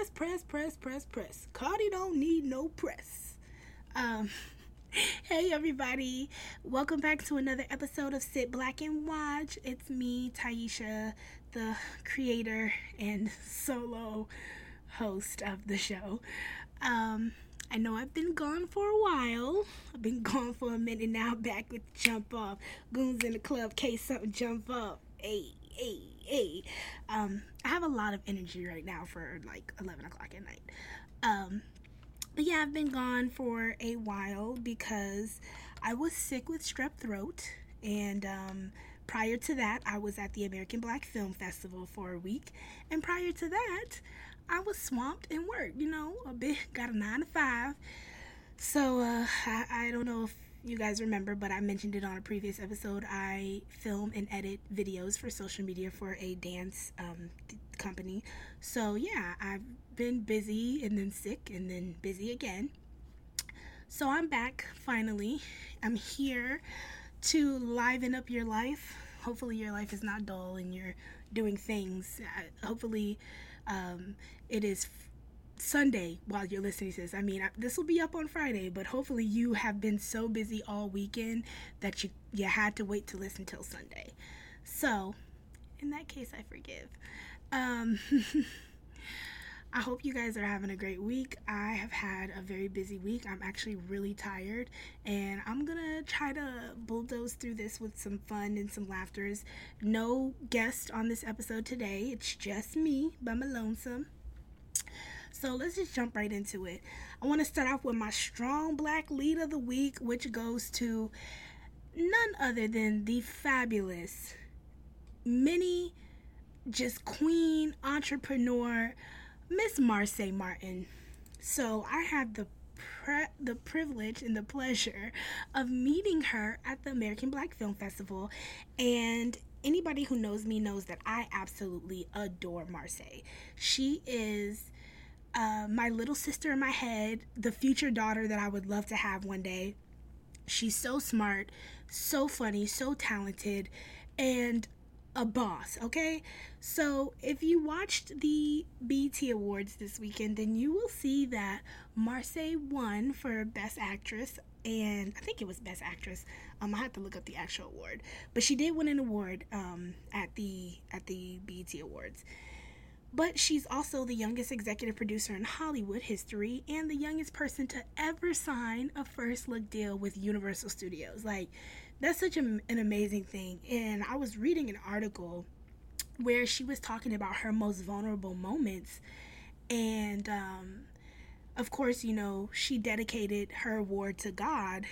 Press, press, press, press, press. Cardi don't need no press. Um, hey everybody, welcome back to another episode of Sit Black and Watch. It's me, Taisha, the creator and solo host of the show. Um, I know I've been gone for a while. I've been gone for a minute now, back with Jump Off. Goons in the club, case something jump up. Hey, hey, hey. Um, I have a lot of energy right now for like 11 o'clock at night. Um, but yeah, I've been gone for a while because I was sick with strep throat. And um, prior to that, I was at the American Black Film Festival for a week. And prior to that, I was swamped in work, you know, a bit, got a nine to five. So uh, I, I don't know if you guys remember, but I mentioned it on a previous episode. I film and edit videos for social media for a dance um, company. So, yeah, I've been busy and then sick and then busy again. So, I'm back finally. I'm here to liven up your life. Hopefully, your life is not dull and you're doing things. Uh, hopefully, um, it is Sunday while you're listening to this. I mean, this will be up on Friday, but hopefully you have been so busy all weekend that you you had to wait to listen till Sunday. So, in that case, I forgive. Um, I hope you guys are having a great week. I have had a very busy week. I'm actually really tired, and I'm gonna try to bulldoze through this with some fun and some laughters. No guest on this episode today. It's just me by my lonesome. So let's just jump right into it. I want to start off with my strong black lead of the week, which goes to none other than the fabulous mini just queen entrepreneur Miss Marsai Martin. So I had the pre- the privilege and the pleasure of meeting her at the American Black Film Festival and anybody who knows me knows that I absolutely adore Marsai. She is uh, my little sister in my head, the future daughter that I would love to have one day. She's so smart, so funny, so talented, and a boss, okay? So, if you watched the BET Awards this weekend, then you will see that Marsai won for Best Actress, and I think it was Best Actress. Um, I have to look up the actual award, but she did win an award um, at the at the BET Awards. But she's also the youngest executive producer in Hollywood history and the youngest person to ever sign a first look deal with Universal Studios. Like, that's such a, an amazing thing. And I was reading an article where she was talking about her most vulnerable moments. And, um, of course, you know, she dedicated her award to God.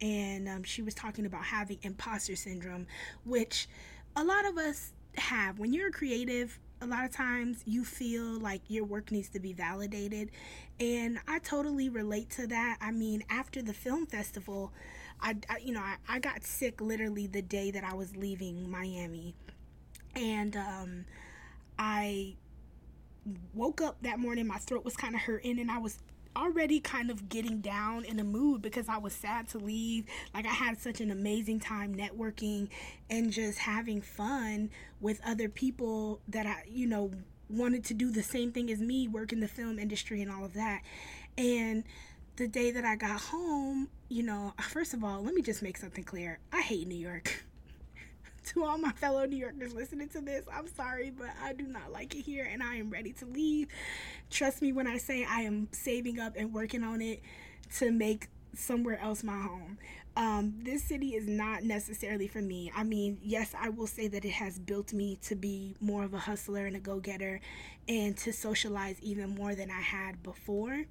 And um, she was talking about having imposter syndrome, which a lot of us have. When you're a creative, a lot of times you feel like your work needs to be validated. And i totally relate to that. I mean after the film festival i, I you know I, I, got sick literally the day that i was leaving miami. And um, i woke up that morning my throat was kind of hurting and i was already kind of getting down in a mood because I was sad to leave. Like I had such an amazing time networking and just having fun with other people that I, you know, wanted to do the same thing as me, work in the film industry and all of that. And the day that I got home, you know, first of all, let me just make something clear. I hate New York. to all my fellow New Yorkers listening to this, I'm sorry, but I do not like it here and I am ready to leave. Trust me when I say I am saving up and working on it to make somewhere else my home. Um, this city is not necessarily for me. I mean, yes, I will say that it has built me to be more of a hustler and a go getter and to socialize even more than I had before.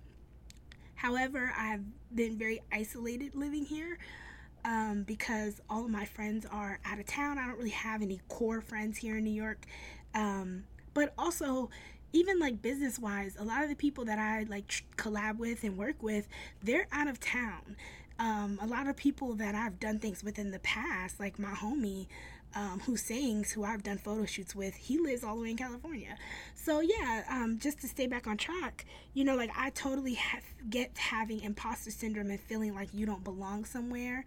However, I've been very isolated living here um, because all of my friends are out of town. I don't really have any core friends here in New York. Um, but also, even like business wise, a lot of the people that I like collab with and work with, they're out of town. Um, a lot of people that I've done things with in the past, like my homie um, who sings, who I've done photo shoots with, he lives all the way in California. So yeah, um, just to stay back on track, you know, like I totally get having imposter syndrome and feeling like you don't belong somewhere.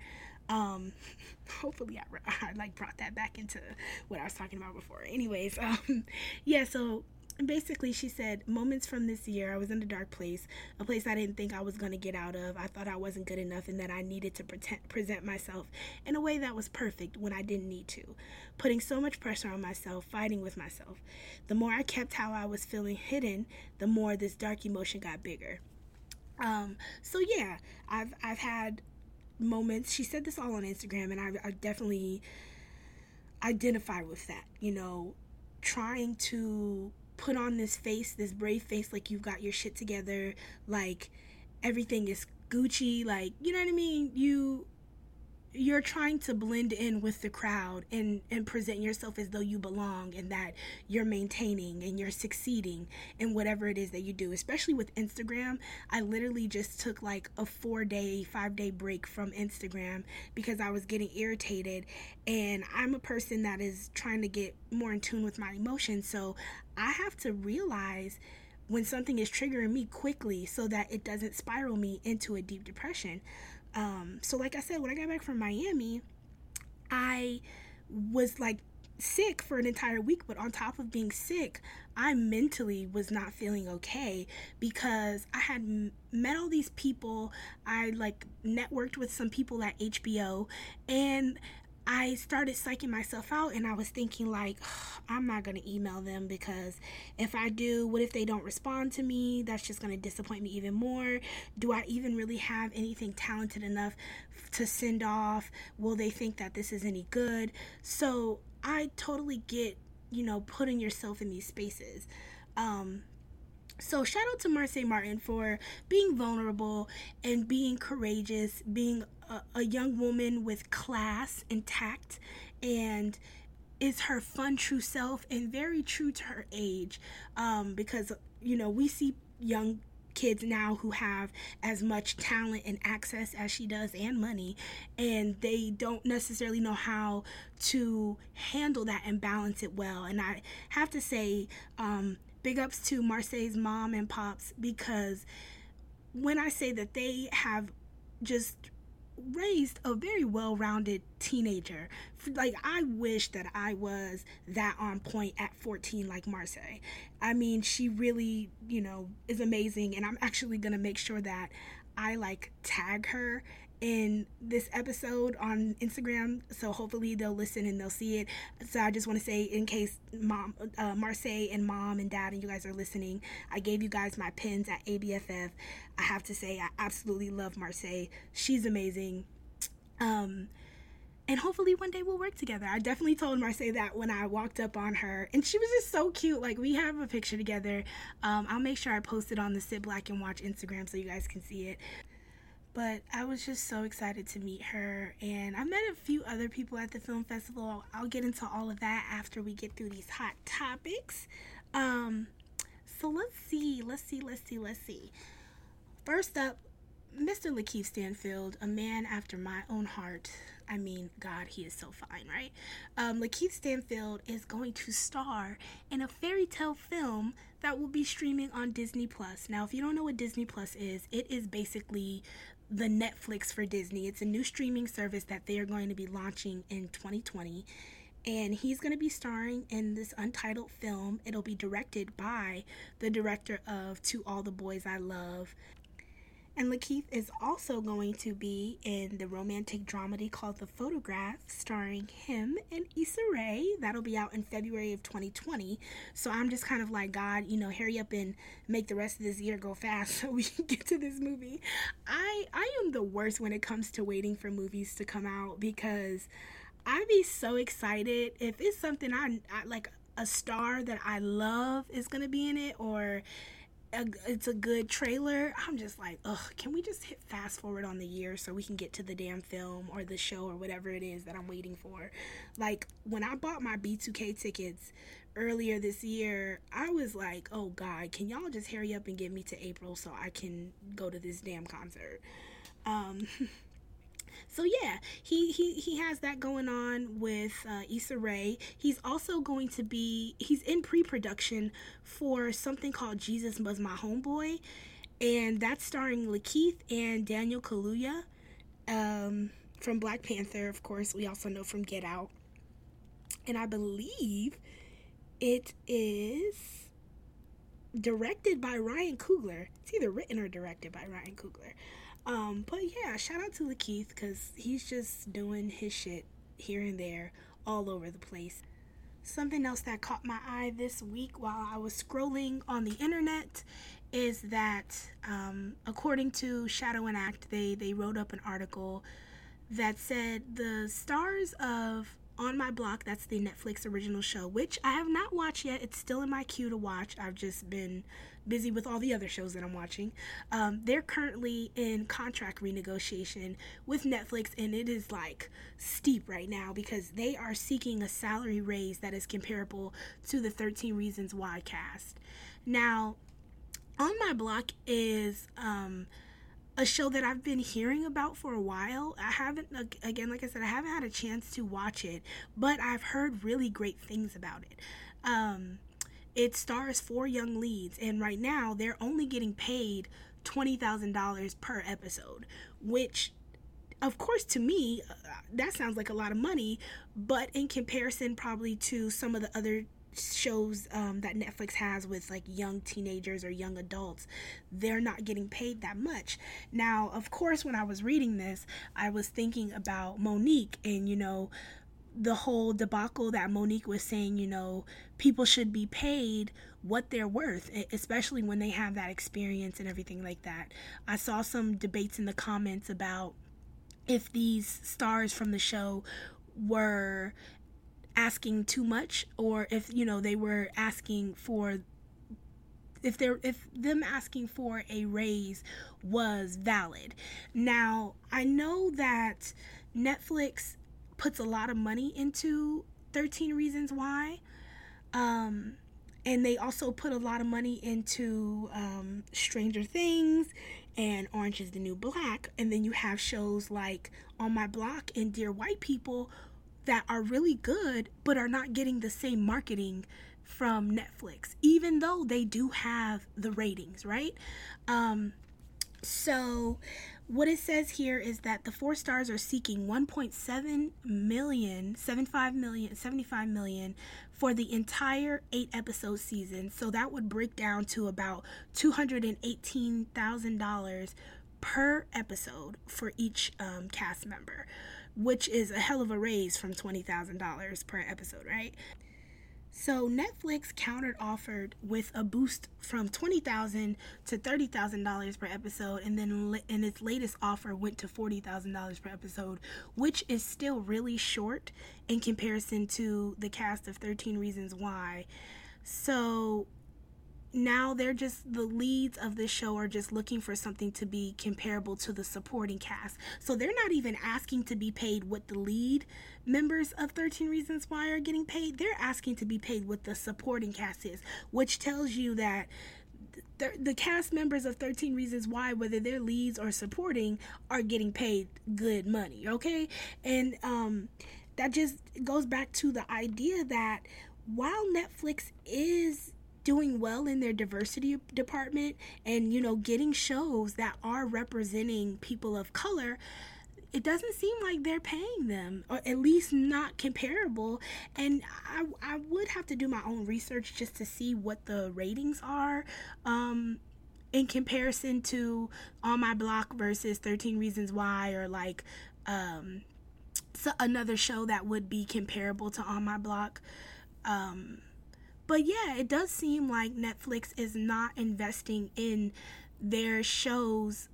Um, hopefully I, I like brought that back into what I was talking about before. Anyways, um, yeah, so basically she said moments from this year i was in a dark place a place i didn't think i was going to get out of. I thought i wasn't good enough and that i needed to pretend, present myself in a way that was perfect when i didn't need to putting so much pressure on myself fighting with myself. The more i kept how i was feeling hidden the more this dark emotion got bigger. Um, so yeah i've i've had moments she said this all on instagram and i, I definitely identify with that you know trying to put on this face, this brave face, like you've got your shit together, like everything is Gucci, like you know what I mean? You you're trying to blend in with the crowd and and present yourself as though you belong and that you're maintaining and you're succeeding in whatever it is that you do. Especially with Instagram I literally just took like a 4 day 5 day break from Instagram because I was getting irritated. And I'm a person that is trying to get more in tune with my emotions. So I have to realize when something is triggering me quickly so that it doesn't spiral me into a deep depression um, so, like I said, when I got back from Miami, I was like sick for an entire week, but on top of being sick, I mentally was not feeling okay because I had met all these people. I like networked with some people at HBO, and I started psyching myself out and I was thinking like I'm not going to email them because if I do, what if they don't respond to me? That's just going to disappoint me even more. Do I even really have anything talented enough to send off? Will they think that this is any good? So, I totally get, you know, putting yourself in these spaces. Um so shout out to Marsai Martin for being vulnerable and being courageous, being a, a young woman with class and tact and is her fun true self and very true to her age. Um, because you know we see young kids now who have as much talent and access as she does and money and they don't necessarily know how to handle that and balance it well. And i have to say um, big ups to Marsai's mom and pops because when I say that they have just raised a very well-rounded teenager like i wish that i was that on point at 14 like marsai i mean she really you know is amazing and i'm actually gonna make sure that i like tag her in this episode on Instagram, so hopefully they'll listen and they'll see it. So I just want to say, in case mom, uh, Marsai and mom and dad and you guys are listening, I gave you guys my pins at ABFF. I have to say, I absolutely love Marsai. She's amazing. Um, and hopefully one day we'll work together. I definitely told Marsai that when I walked up on her, and she was just so cute. Like we have a picture together. Um, I'll make sure I post it on the Sit Black and Watch Instagram so you guys can see it but I was just so excited to meet her. And I met a few other people at the film festival. I'll get into all of that after we get through these hot topics. Um, so let's see, let's see, let's see, let's see. First up, Mr. Lakeith Stanfield, a man after my own heart. I mean, God, he is so fine, right? Um, Lakeith Stanfield is going to star in a fairy tale film that will be streaming on Disney Plus. Now, if you don't know what Disney Plus is, it is basically the Netflix for Disney. It's a new streaming service that they are going to be launching in 2020. And he's going to be starring in this untitled film. It'll be directed by the director of To All the Boys I Love and Lakeith is also going to be in the romantic dramedy called The Photograph, starring him and Issa Rae. That'll be out in February of 2020. So I'm just kind of like, God, you know, hurry up and make the rest of this year go fast so we can get to this movie. I I am the worst when it comes to waiting for movies to come out because I'd be so excited if it's something I, I like a star that I love is gonna be in it or a, it's a good trailer, I'm just like, ugh, can we just hit fast forward on the year so we can get to the damn film or the show or whatever it is that I'm waiting for? Like, when I bought my B2K tickets earlier this year, I was like, oh God, can y'all just hurry up and get me to April so I can go to this damn concert? Um, so yeah, he he he has that going on with uh, Issa Rae. He's also going to be he's in pre-production for something called Jesus Was My Homeboy, and that's starring Lakeith and Daniel Kaluuya um, from Black Panther. Of course, we also know from Get Out, and I believe it is directed by Ryan Coogler. It's either written or directed by Ryan Coogler. Um, but yeah, shout out to Lakeith because he's just doing his shit here and there all over the place. Something else that caught my eye this week while I was scrolling on the internet is that, um, according to Shadow and Act, they, they wrote up an article that said the stars of On My Block, that's the Netflix original show, which I have not watched yet. It's still in my queue to watch. I've just been busy with all the other shows that I'm watching. Um, they're currently in contract renegotiation with Netflix, and it is like steep right now because they are seeking a salary raise that is comparable to the 13 Reasons Why cast. Now, On My Block is. Um, a show that I've been hearing about for a while. I haven't, again, like I said, I haven't had a chance to watch it, but I've heard really great things about it. Um, it stars four young leads, and right now they're only getting paid $20,000 per episode, which of course to me uh, that sounds like a lot of money but in comparison probably to some of the other shows um, that Netflix has with like young teenagers or young adults, they're not getting paid that much. Now, of course, when I was reading this, I was thinking about Mo'Nique and, you know, the whole debacle that Mo'Nique was saying, you know, people should be paid what they're worth, especially when they have that experience and everything like that. I saw some debates in the comments about if these stars from the show were asking too much or if you know they were asking for if they're if them asking for a raise was valid. Now, I know that Netflix puts a lot of money into 13 Reasons Why. Um, and they also put a lot of money into um, Stranger Things and Orange is the New Black. And then you have shows like On My Block and Dear White People that are really good but are not getting the same marketing from Netflix, even though they do have the ratings, right? Um, so, what it says here is that the four stars are seeking 1.7 million, 75 million, 75 million for the entire eight episode season. So that would break down to about $218,000 per episode for each um, cast member which is a hell of a raise from $20,000 per episode, right? So Netflix countered offered with a boost from twenty thousand to thirty thousand dollars per episode, and then in its latest offer went to forty thousand dollars per episode, which is still really short in comparison to the cast of Thirteen Reasons Why. So now they're just the leads of the show are just looking for something to be comparable to the supporting cast. So they're not even asking to be paid what the lead members of 13 Reasons Why are getting paid. They're asking to be paid what the supporting cast is, which tells you that the, the cast members of 13 Reasons Why, whether they're leads or supporting, are getting paid good money, okay? And um that just goes back to the idea that while Netflix is doing well in their diversity department and you know getting shows that are representing people of color it doesn't seem like they're paying them or at least not comparable. And i, I would have to do my own research just to see what the ratings are um, in comparison to on my block versus 13 reasons why or like um, so another show that would be comparable to on my block. Um, but yeah, it does seem like Netflix is not investing in their shows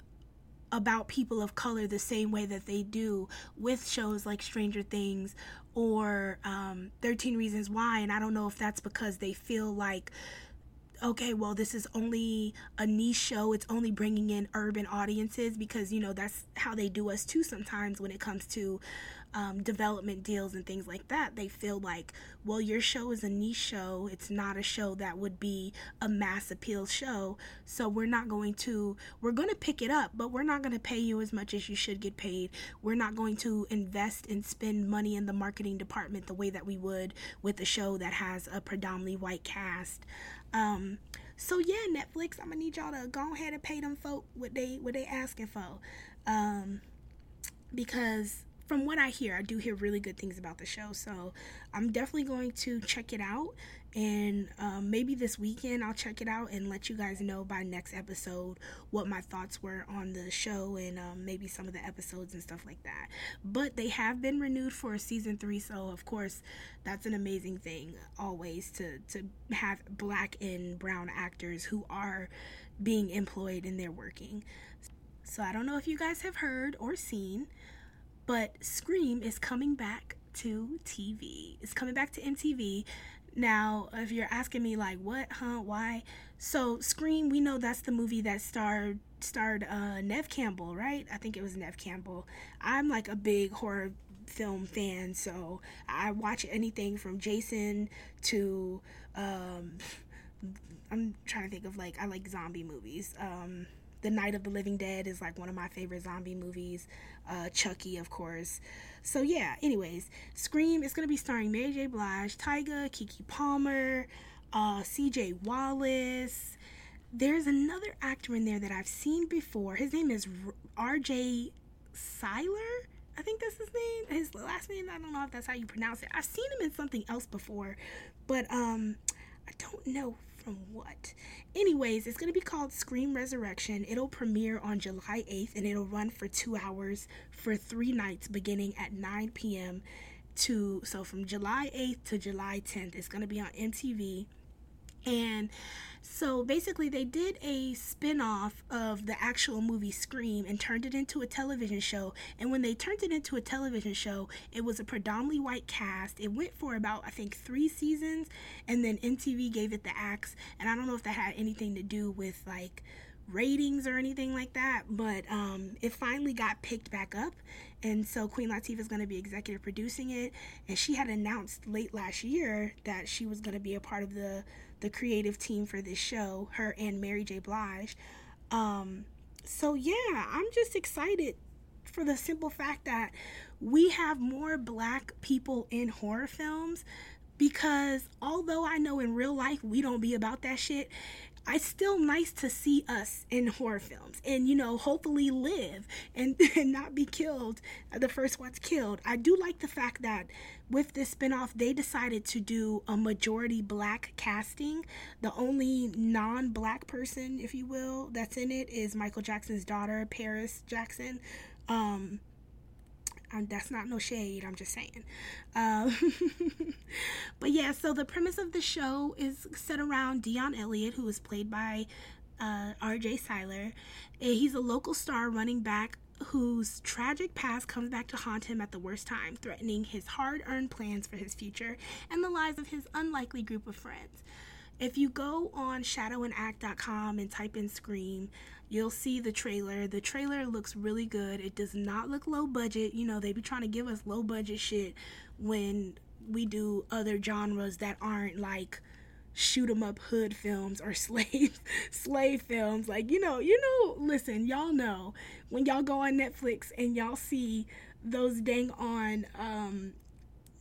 about people of color the same way that they do with shows like Stranger Things or um, 13 Reasons Why. And I don't know if that's because they feel like, okay, well, this is only a niche show. It's only bringing in urban audiences because, you know, that's how they do us too sometimes when it comes to um, development deals and things like that, they feel like, well, your show is a niche show. It's not a show that would be a mass appeal show. So we're not going to, we're going to pick it up, but we're not going to pay you as much as you should get paid. We're not going to invest and spend money in the marketing department the way that we would with a show that has a predominantly white cast. Um, so yeah, Netflix, I'm gonna need y'all to go ahead and pay them folk what they what they asking for, um, because from what I hear, I do hear really good things about the show. So I'm definitely going to check it out. And um, maybe this weekend I'll check it out and let you guys know by next episode what my thoughts were on the show and um, maybe some of the episodes and stuff like that. But they have been renewed for season three, so of course that's an amazing thing always to to have black and brown actors who are being employed and they're working. So I don't know if you guys have heard or seen, but Scream is coming back to TV. It's coming back to MTV. Now, if you're asking me like what, huh, why? So Scream, we know that's the movie that starred starred uh, Neve Campbell, right? I think it was Nev Campbell. I'm like a big horror film fan, so I watch anything from Jason to um, I'm trying to think of like I like zombie movies. Um, the Night of the Living Dead is like one of my favorite zombie movies. Uh, Chucky, of course. So yeah. Anyways, Scream is gonna be starring Mary J. Blige, Tyga, Keke Palmer, uh, C.J. Wallace. There's another actor in there that I've seen before. His name is R.J. Cyler. I think that's his name. His last name, I don't know if that's how you pronounce it. I've seen him in something else before, but um, I don't know from what. Anyways, it's going to be called Scream Resurrection. It'll premiere on July 8th and it'll run for two hours for three nights beginning at 9 p.m. to so from July 8th to July 10th. It's going to be on MTV. And so basically, they did a spin off of the actual movie Scream and turned it into a television show. And when they turned it into a television show, it was a predominantly white cast. It went for about, I think, three seasons, and then MTV gave it the axe. And I don't know if that had anything to do with like ratings or anything like that, but um, it finally got picked back up. And so Queen Latifah is going to be executive producing it. And she had announced late last year that she was going to be a part of the the creative team for this show, her and Mary J. Blige. Um, so yeah, I'm just excited for the simple fact that we have more black people in horror films because although I know in real life we don't be about that shit, it's still nice to see us in horror films and you know hopefully live and, and not be killed the first one's killed i do like the fact that with this spinoff they decided to do a majority black casting the only non-black person if you will that's in it is michael jackson's daughter paris jackson um that's not no shade. I'm just saying. Um, but yeah, so the premise of the show is set around Dion Elliott, who is played by uh, R.J. Cyler. He's a local star running back whose tragic past comes back to haunt him at the worst time, threatening his hard earned plans for his future and the lives of his unlikely group of friends. If you go on shadowandact.com and type in Scream, you'll see the trailer. The trailer looks really good. It does not look low budget. You know, they be trying to give us low budget shit when we do other genres that aren't like shoot 'em up hood films or slave slave films like you know you know listen y'all know when y'all go on netflix and y'all see those dang on um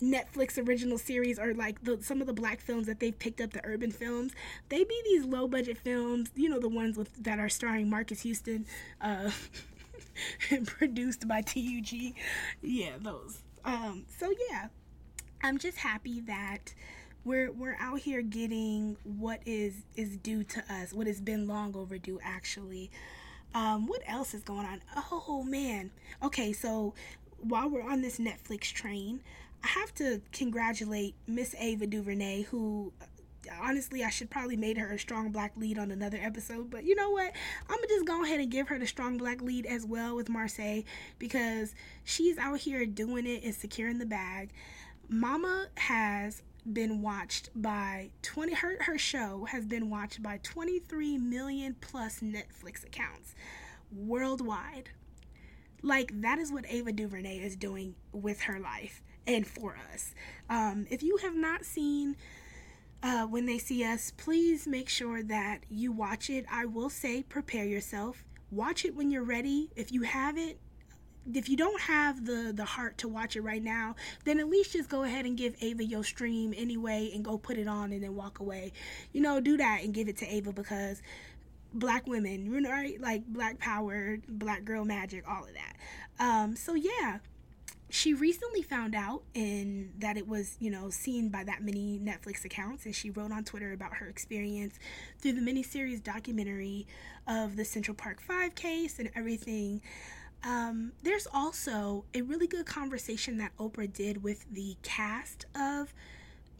Netflix original series or like the, some of the black films that they've picked up, the urban films, they be these low budget films, you know, the ones with that are starring Marcus Houston, uh, and produced by TUG. Yeah, those. Um, so yeah, I'm just happy that we're we're out here getting what is is due to us, what has been long overdue actually. Um, what else is going on? Oh man. Okay, so while we're on this Netflix train, I have to congratulate Miss Ava DuVernay, who honestly I should probably made her a strong black lead on another episode, but you know what? I'm gonna just go ahead and give her the strong black lead as well with Marsai because she's out here doing it and securing the bag. Mama has been watched by 20 her her show has been watched by 23 million plus Netflix accounts worldwide. Like that is what Ava DuVernay is doing with her life and for us. Um, if you have not seen uh, When They See Us, please make sure that you watch it. I will say, prepare yourself. Watch it when you're ready. If you have it, if you don't have the the heart to watch it right now, then at least just go ahead and give Ava your stream anyway and go put it on and then walk away. You know, do that and give it to Ava because black women, right? Like black power, black girl magic, all of that. Um, so yeah, she recently found out and that it was you know seen by that many netflix accounts and she wrote on twitter about her experience through the miniseries documentary of the central park 5 case and everything um, there's also a really good conversation that oprah did with the cast of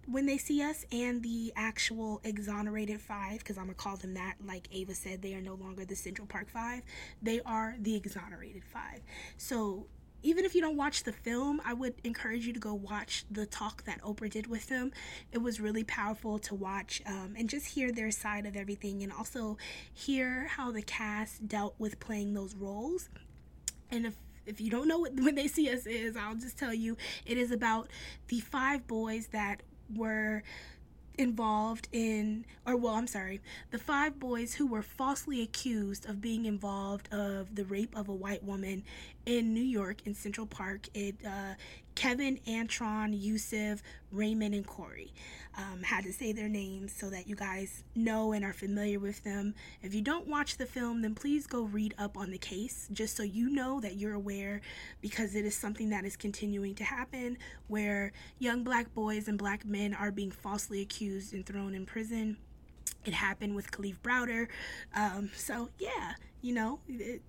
when they see us and the actual exonerated five because i'm gonna call them that like ava said they are no longer the central park five they are the exonerated five so even if you don't watch the film, I would encourage you to go watch the talk that Oprah did with them. It was really powerful to watch um, and just hear their side of everything and also hear how the cast dealt with playing those roles. And if if you don't know what when they see us is, I'll just tell you it is about the five boys that were involved in or well i'm sorry the five boys who were falsely accused of being involved of the rape of a white woman in new york in central park. It uh, kevin antron yusuf raymond and corey um, had to say their names so that you guys know and are familiar with them. If you don't watch the film then please go read up on the case just so you know that you're aware because it is something that is continuing to happen where young black boys and black men are being falsely accused and thrown in prison it happened with Kalief Browder. Um, so, yeah, you know, it,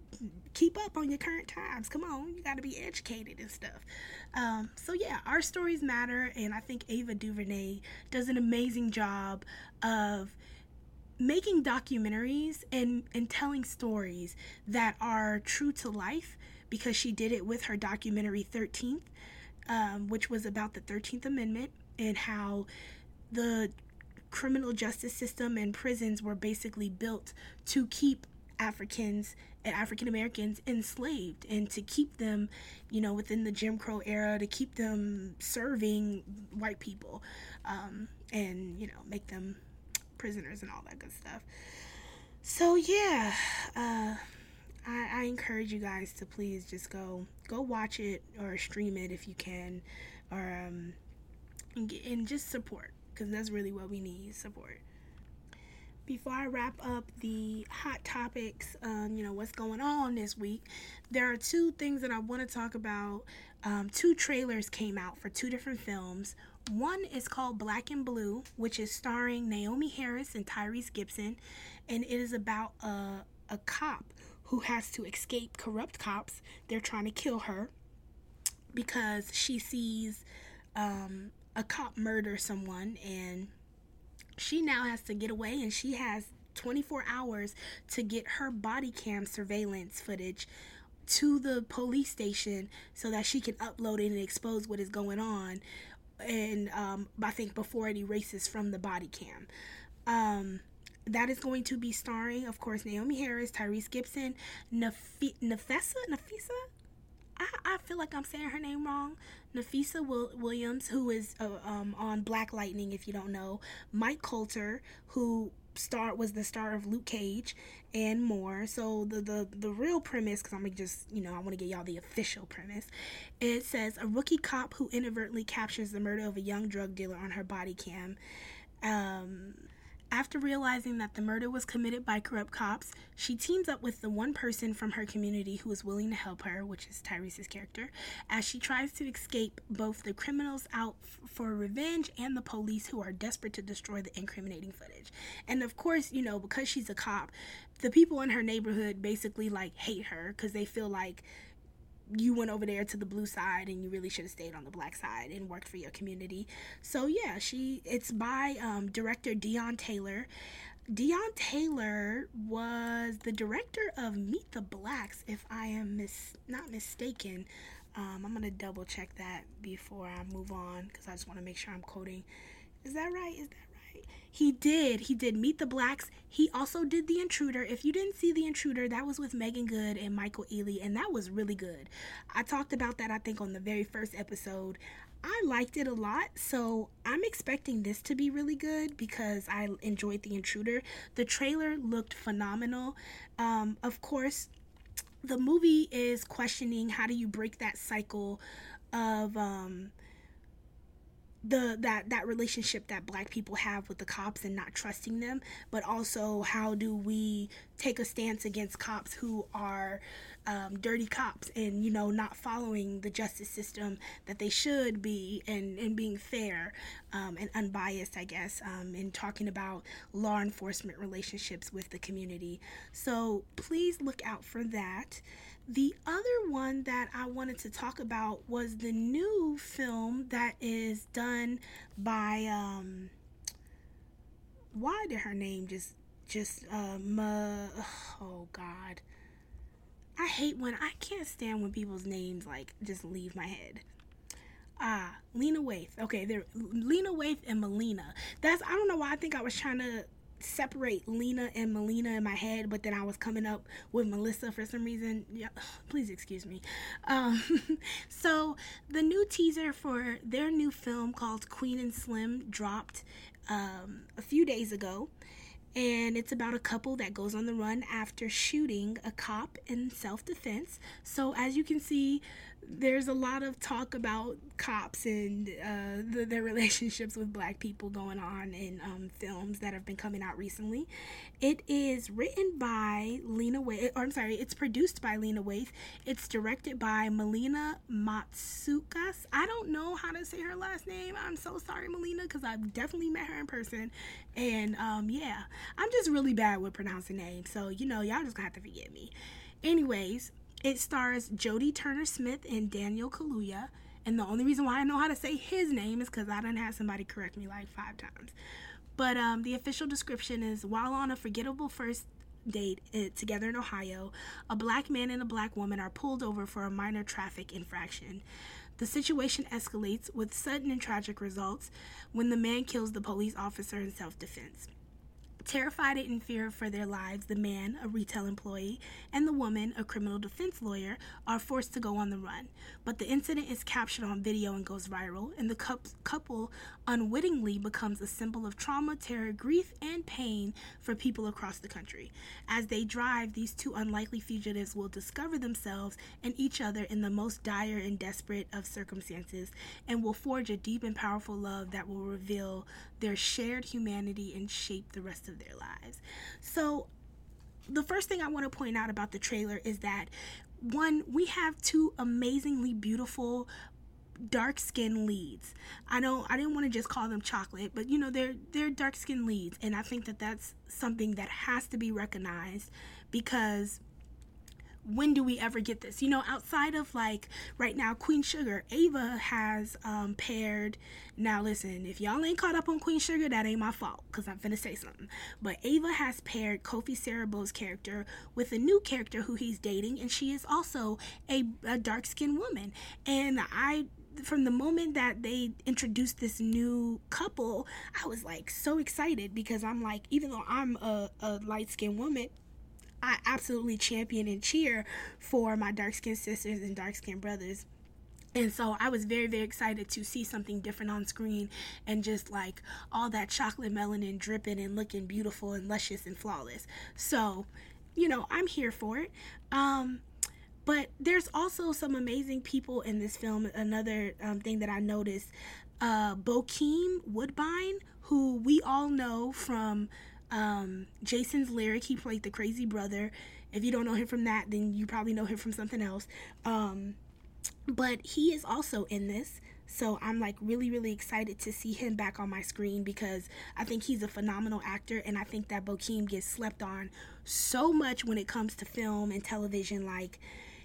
keep up on your current times. Come on, you got to be educated and stuff. Um, so, yeah, our stories matter, and I think Ava DuVernay does an amazing job of making documentaries and, and telling stories that are true to life because she did it with her documentary 13th, um, which was about the 13th Amendment and how the criminal justice system and prisons were basically built to keep Africans and African Americans enslaved and to keep them, you know, within the Jim Crow era, to keep them serving white people um, and, you know, make them prisoners and all that good stuff. So, yeah, uh, I, I encourage you guys to please just go go watch it or stream it if you can or um, and, and just support because that's really what we need support. Before I wrap up the hot topics, um, you know, what's going on this week, there are two things that I want to talk about. Um, two trailers came out for two different films. One is called Black and Blue, which is starring Naomie Harris and Tyrese Gibson, and it is about a, a cop who has to escape corrupt cops. They're trying to kill her because she sees um, a cop murder someone and she now has to get away and she has 24 hours to get her body cam surveillance footage to the police station so that she can upload it and expose what is going on and um, i think before it erases from the body cam. Um, that is going to be starring of course naomie harris tyrese gibson Nef- nefessa? Nefisa I, I feel like i'm saying her name wrong Nafessa Will- Williams, who is uh, um, on Black Lightning, if you don't know, Mike Colter, who star was the star of Luke Cage, and more. So the the the real premise, because I'm gonna just you know I want to get y'all the official premise. It says a rookie cop who inadvertently captures the murder of a young drug dealer on her body cam. Um, after realizing that the murder was committed by corrupt cops, she teams up with the one person from her community who is willing to help her, which is Tyrese's character, as she tries to escape both the criminals out f- for revenge and the police who are desperate to destroy the incriminating footage. And of course, you know, because she's a cop, the people in her neighborhood basically like hate her because they feel like you went over there to the blue side and you really should have stayed on the black side and worked for your community. So yeah, she it's by um, director Deon Taylor. Deon Taylor was the director of Meet the Blacks, if I am mis- not mistaken. Um, I'm gonna double check that before I move on because I just want to make sure I'm quoting. Is that right? Is that he did. He did Meet the Blacks. He also did The Intruder. If you didn't see The Intruder, that was with Meagan Good and Michael Ealy, and that was really good. I talked about that, I think, on the very first episode. I liked it a lot, so I'm expecting this to be really good because I enjoyed The Intruder. The trailer looked phenomenal. Um, of course, the movie is questioning how do you break that cycle of. Um, the that that relationship that black people have with the cops and not trusting them but also how do we take a stance against cops who are um, dirty cops and you know not following the justice system that they should be and and being fair um, and unbiased i guess um, in talking about law enforcement relationships with the community. So please look out for that the other one that I wanted to talk about was the new film that is done by um why did her name just just um uh, oh god I hate when I can't stand when people's names like just leave my head. Ah, Lena Waithe. Okay, they're Lena Waithe and Melina. That's I don't know why I think I was trying to separate Lena and Melina in my head, but then I was coming up with Melissa for some reason. Yeah, please excuse me. Um, so the new teaser for their new film called Queen and Slim dropped um, a few days ago and it's about a couple that goes on the run after shooting a cop in self defense. So, as you can see, there's a lot of talk about cops and uh, the, their relationships with black people going on in um, films that have been coming out recently. It is written by Lena Waithe, or I'm sorry, it's produced by Lena Waithe. It's directed by Melina Matsoukas. I don't know how to say her last name. I'm so sorry, Melina, because I've definitely met her in person. And um, yeah, I'm just really bad with pronouncing names. So, you know, y'all just gonna have to forgive me. Anyways, it stars Jodie Turner Smith and Daniel Kaluuya. And the only reason why I know how to say his name is because I done had somebody correct me like five times. But um, the official description is while on a forgettable first date uh, together in Ohio, a black man and a black woman are pulled over for a minor traffic infraction. The situation escalates with sudden and tragic results when the man kills the police officer in self defense. Terrified and in fear for their lives, the man, a retail employee, and the woman, a criminal defense lawyer, are forced to go on the run. But the incident is captured on video and goes viral, and the couple unwittingly becomes a symbol of trauma, terror, grief, and pain for people across the country. As they drive, these two unlikely fugitives will discover themselves and each other in the most dire and desperate of circumstances and will forge a deep and powerful love that will reveal their shared humanity and shape the rest of their lives. So, the first thing I want to point out about the trailer is that one, we have two amazingly beautiful dark skin leads. I know I didn't want to just call them chocolate, but you know they're they're dark skin leads, and I think that that's something that has to be recognized because when do we ever get this? You know, outside of like right now, Queen Sugar, Ava has um, paired. Now, listen, if y'all ain't caught up on Queen Sugar, that ain't my fault because I'm finna say something. But Ava has paired Kofi Siriboe's character with a new character who he's dating, and she is also a, a dark skinned woman. And I from the moment that they introduced this new couple, I was like so excited because I'm like, even though I'm a, a light skinned woman, I absolutely champion and cheer for my dark skinned sisters and dark skinned brothers. And so I was very, very excited to see something different on screen and just like all that chocolate melanin dripping and looking beautiful and luscious and flawless. So, you know, I'm here for it. Um, but there's also some amazing people in this film. Another um, thing that I noticed uh, Bokeem Woodbine, who we all know from um, Jason's lyric. He played the crazy brother. If you don't know him from that, then you probably know him from something else. Um, but he is also in this. So I'm like really, really excited to see him back on my screen because I think he's a phenomenal actor and I think that Bokeem gets slept on so much when it comes to film and television. Like,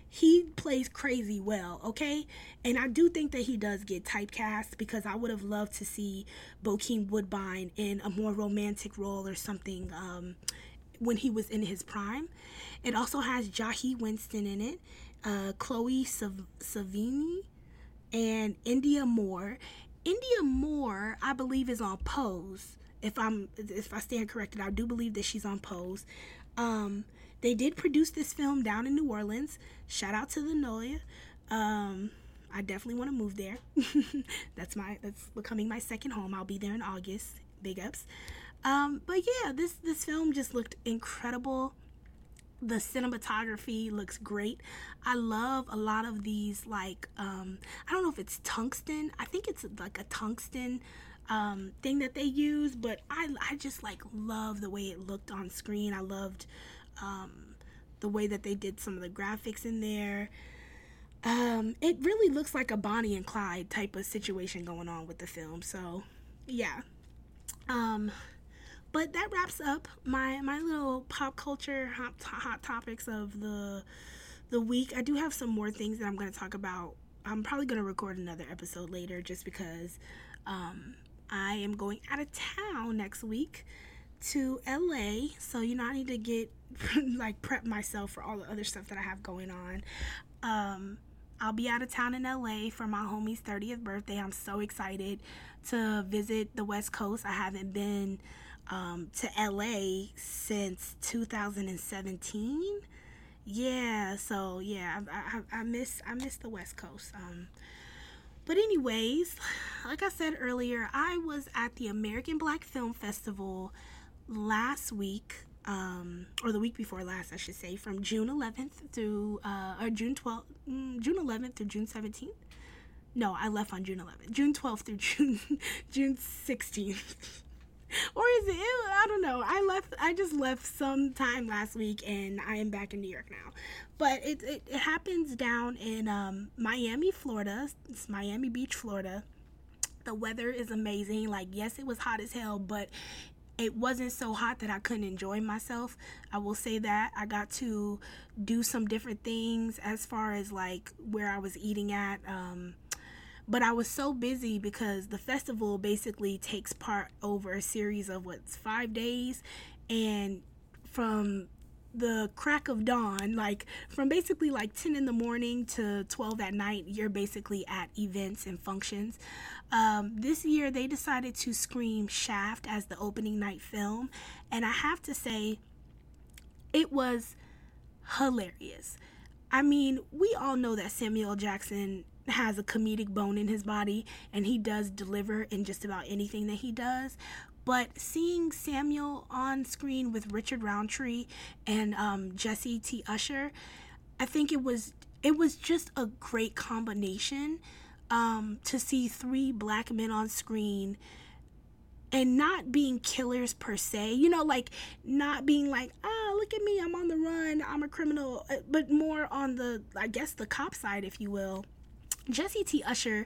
he plays crazy well, okay? And I do think that he does get typecast because I would have loved to see Bokeem Woodbine in a more romantic role or something um, when he was in his prime. It also has Jahi Winston in it, uh, Chloe Sav- Sevigny, and Indya Moore. Indya Moore, I believe, is on Pose. If I'm, if I stand corrected, I do believe that she's on Pose. Um, they did produce this film down in New Orleans. Shout out to the Noya. Um, I definitely want to move there. that's my that's becoming my second home. I'll be there in August. Big ups. Um, but yeah, this this film just looked incredible. The cinematography looks great. I love a lot of these like um, I don't know if it's tungsten. I think it's like a tungsten um, thing that they use, but I I just like love the way it looked on screen. I loved um, the way that they did some of the graphics in there. Um, it really looks like a Bonnie and Clyde type of situation going on with the film. So, yeah. Um, but that wraps up my my little pop culture hot, hot topics of the the week. I do have some more things that I'm going to talk about. I'm probably going to record another episode later just because um, I am going out of town next week to LA. So, you know, I need to get like prep myself for all the other stuff that I have going on. Um, I'll be out of town in LA for my homie's 30th birthday. I'm so excited to visit the West Coast. I haven't been um, to LA since 2017. Yeah, so yeah, I, I, I, miss I miss the West Coast. Um, but anyways, like I said earlier, I was at the American Black Film Festival last week um, or the week before last, I should say, from June 11th through uh, or June 12th, mm, June 11th through June 17th. No, I left on June 11th, June 12th through June June 16th. or is it? I don't know. I left. I just left some time last week, and I am back in New York now. But it it, it happens down in um, Miami, Florida. It's Miami Beach, Florida. The weather is amazing. Like yes, it was hot as hell, but it wasn't so hot that I couldn't enjoy myself. I will say that I got to do some different things as far as like where I was eating at. Um, but I was so busy because the festival basically takes part over a series of what's five days, and from the crack of dawn, like from basically like 10 in the morning to 12 at night, you're basically at events and functions. Um, this year, they decided to screen Shaft as the opening night film, and I have to say, it was hilarious. I mean, we all know that Samuel Jackson has a comedic bone in his body and he does deliver in just about anything that he does. But seeing Samuel on screen with Richard Roundtree and um, Jesse T. Usher, I think it was it was just a great combination um, to see three black men on screen and not being killers per se, you know, like not being like, ah, look at me, I'm on the run, I'm a criminal, uh, but more on the, I guess, the cop side, if you will. Jesse T. Usher,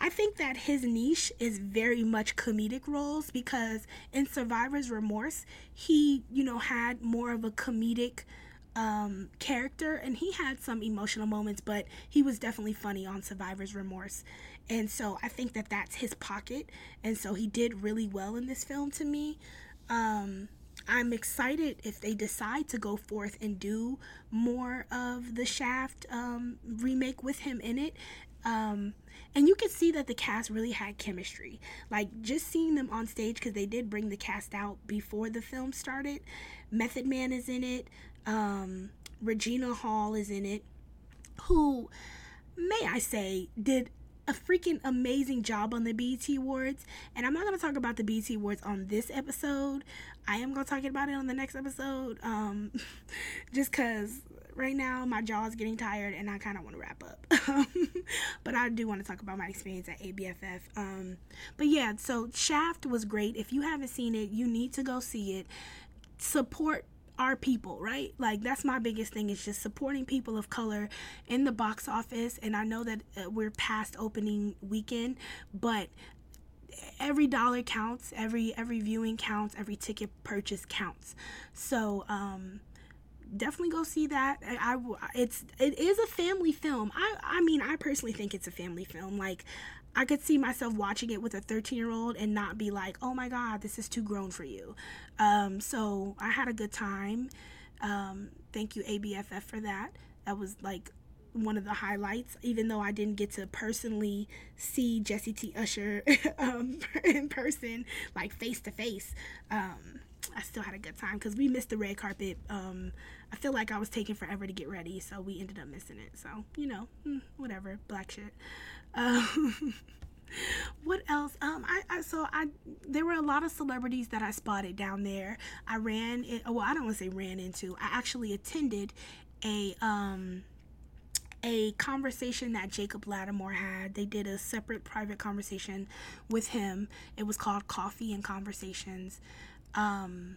I think that his niche is very much comedic roles because in Survivor's Remorse, he, you know, had more of a comedic um, character and he had some emotional moments, but he was definitely funny on Survivor's Remorse. And so I think that that's his pocket. And so he did really well in this film to me. Um, I'm excited if they decide to go forth and do more of the Shaft um, remake with him in it. Um, and you could see that the cast really had chemistry. Like just seeing them on stage because they did bring the cast out before the film started. Method Man is in it. Um, Regina Hall is in it. Who, may I say, did a freaking amazing job on the BET Awards. And I'm not going to talk about the BET Awards on this episode. I am going to talk about it on the next episode. Um, just because right now my jaw is getting tired and I kind of want to wrap up. but I do want to talk about my experience at ABFF. Um, but yeah, so Shaft was great. If you haven't seen it, you need to go see it. Support our people, right? Like that's my biggest thing is just supporting people of color in the box office. And I know that uh, we're past opening weekend, but every dollar counts, every every viewing counts, every ticket purchase counts. So, um definitely go see that. I, I it's it is a family film. I I mean, I personally think it's a family film. Like I could see myself watching it with a 13 year old and not be like, oh my God, this is too grown for you. Um, so I had a good time. Um, thank you, ABFF, for that. That was like one of the highlights, even though I didn't get to personally see Jesse T. Usher um, in person, like face to face. I still had a good time because we missed the red carpet. Um, I feel like I was taking forever to get ready, so we ended up missing it. So, you know, mm, whatever, black shit. Um, what else? Um, I, I so I there were a lot of celebrities that I spotted down there. I ran it. Well, I don't want to say ran into. I actually attended a um a conversation that Jacob Latimore had. They did a separate private conversation with him. It was called Coffee and Conversations. Um,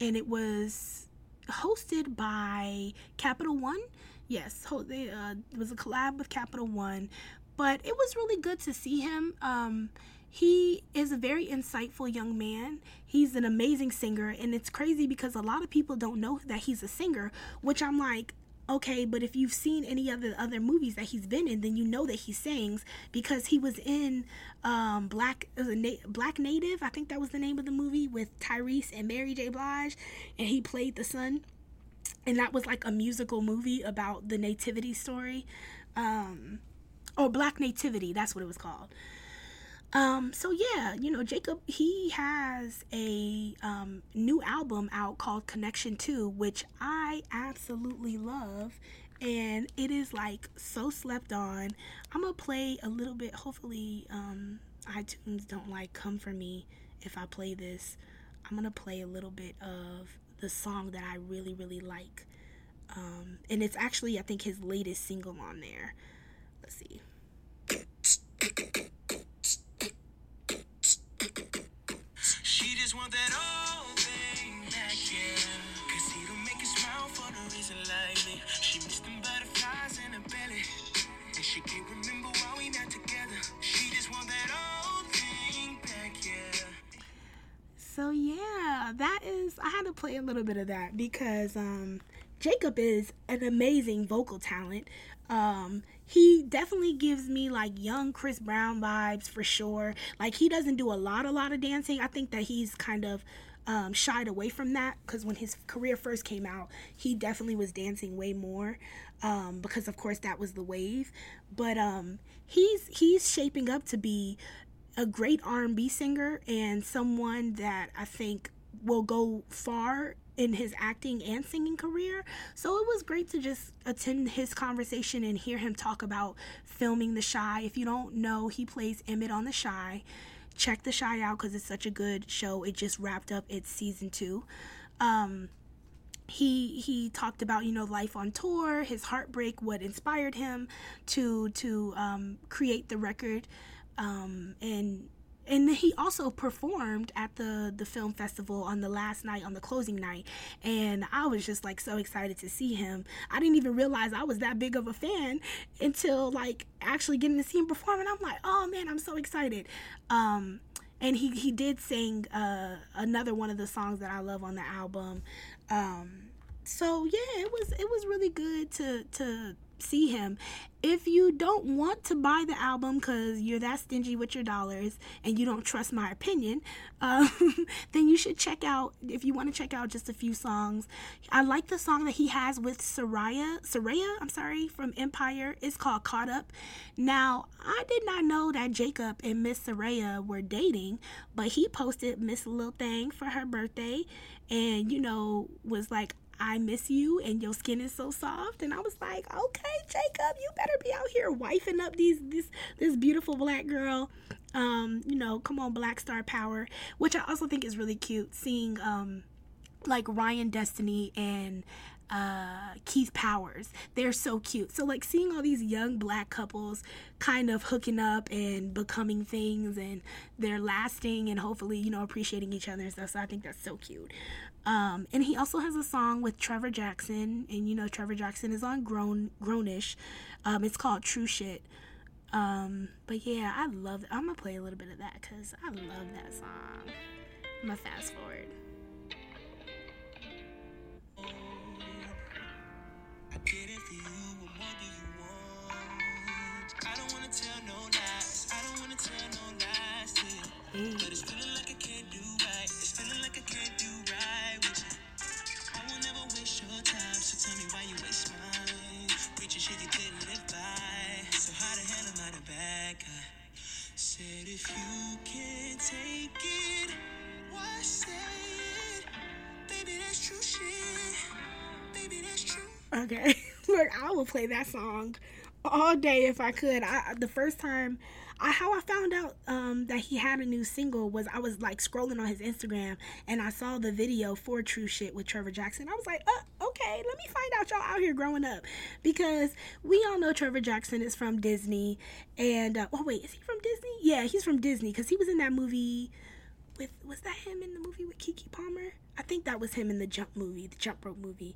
and it was hosted by Capital One. Yes, they, uh, it was a collab with Capital One, but it was really good to see him. Um, he is a very insightful young man. He's an amazing singer, and it's crazy because a lot of people don't know that he's a singer, which I'm like, okay, but if you've seen any of the other movies that he's been in, then you know that he sings because he was in um, Black Na- Black Native. I think that was the name of the movie with Tyrese and Mary J. Blige, and he played the son. And that was like a musical movie about the nativity story. Um, or Black Nativity, that's what it was called. Um, so yeah, you know, Jacob, he has a um, new album out called Connection 2, which I absolutely love. And it is like so slept on. I'm gonna play a little bit. Hopefully, um, iTunes don't like come for me if I play this. I'm gonna play a little bit of the song that I really, really like. Um, and it's actually, I think, his latest single on there. Let's see. Want that old thing back, yeah. Cause he don't make smile for reason. She missed them butterflies in her belly. And she can't remember why we not together. She just want that old thing back, yeah. So yeah, that is I had to play a little bit of that because um Jacob is an amazing vocal talent. Um, he definitely gives me like young Chris Brown vibes for sure. Like he doesn't do a lot, a lot of dancing. I think that he's kind of um, shied away from that because when his career first came out, he definitely was dancing way more um, because, of course, that was the wave. But um, he's he's shaping up to be a great R&B singer and someone that I think will go far in his acting and singing career. So it was great to just attend his conversation and hear him talk about filming The Chi. If you don't know, he plays Emmett on The Chi. Check The Chi out because it's such a good show. It just wrapped up its season two. Um, he he talked about you know life on tour, his heartbreak, what inspired him to to um, create the record, um, and and he also performed at the the film festival on the last night on the closing night. And i was just like so excited to see him. I didn't even realize i was that big of a fan until like actually getting to see him perform. And i'm like oh man i'm so excited. Um and he he did sing uh another one of the songs that i love on the album. Um so yeah it was it was really good to to see him. If you don't want to buy the album because you're that stingy with your dollars and you don't trust my opinion, um, then you should check out, if you want to check out just a few songs. I like the song that he has with Serayah, Serayah, I'm sorry, from Empire. It's called Caught Up. Now, I did not know that Jacob and Miss Serayah were dating, but he posted Miss Lil Thing for her birthday and, you know, was like, I miss you and your skin is so soft. And I was like, okay, Jacob, you better be out here wifing up these this this beautiful black girl. Um, you know, come on, black star power, which I also think is really cute. Seeing um like Ryan Destiny and uh, Keith Powers. They're so cute. So, like, seeing all these young black couples kind of hooking up and becoming things, and they're lasting and hopefully, you know, appreciating each other and stuff. So, I think that's so cute. Um, and he also has a song with Trevor Jackson, and you know Trevor Jackson is on Grown Grownish. Um, it's called True Shit. Um, but yeah, I love. It. I'm gonna play a little bit of that because I love that song. I'm gonna fast forward. Did it for you. What more do you want? I don't wanna tell no lies. I don't wanna tell no lies to you. But it's feeling like I can't do right. It's feeling like I can't do right with you. I will never waste your time. So tell me why you waste mine. Preaching shit you didn't live by. So how the hell am I the bad guy? Said if you can't take it, why say it? Baby, that's true shit. Baby, that's true. Okay, look, I will play that song all day if I could. I the first time I how I found out um, that he had a new single was I was like scrolling on his Instagram and I saw the video for True Shit with Trevor Jackson. I was like, uh, okay, let me find out y'all out here growing up because we all know Trevor Jackson is from Disney and uh, oh wait, is he from Disney? Yeah, he's from Disney because he was in that movie with was that him in the movie with Keke Palmer? I think that was him in the Jump movie, the Jump Rope movie.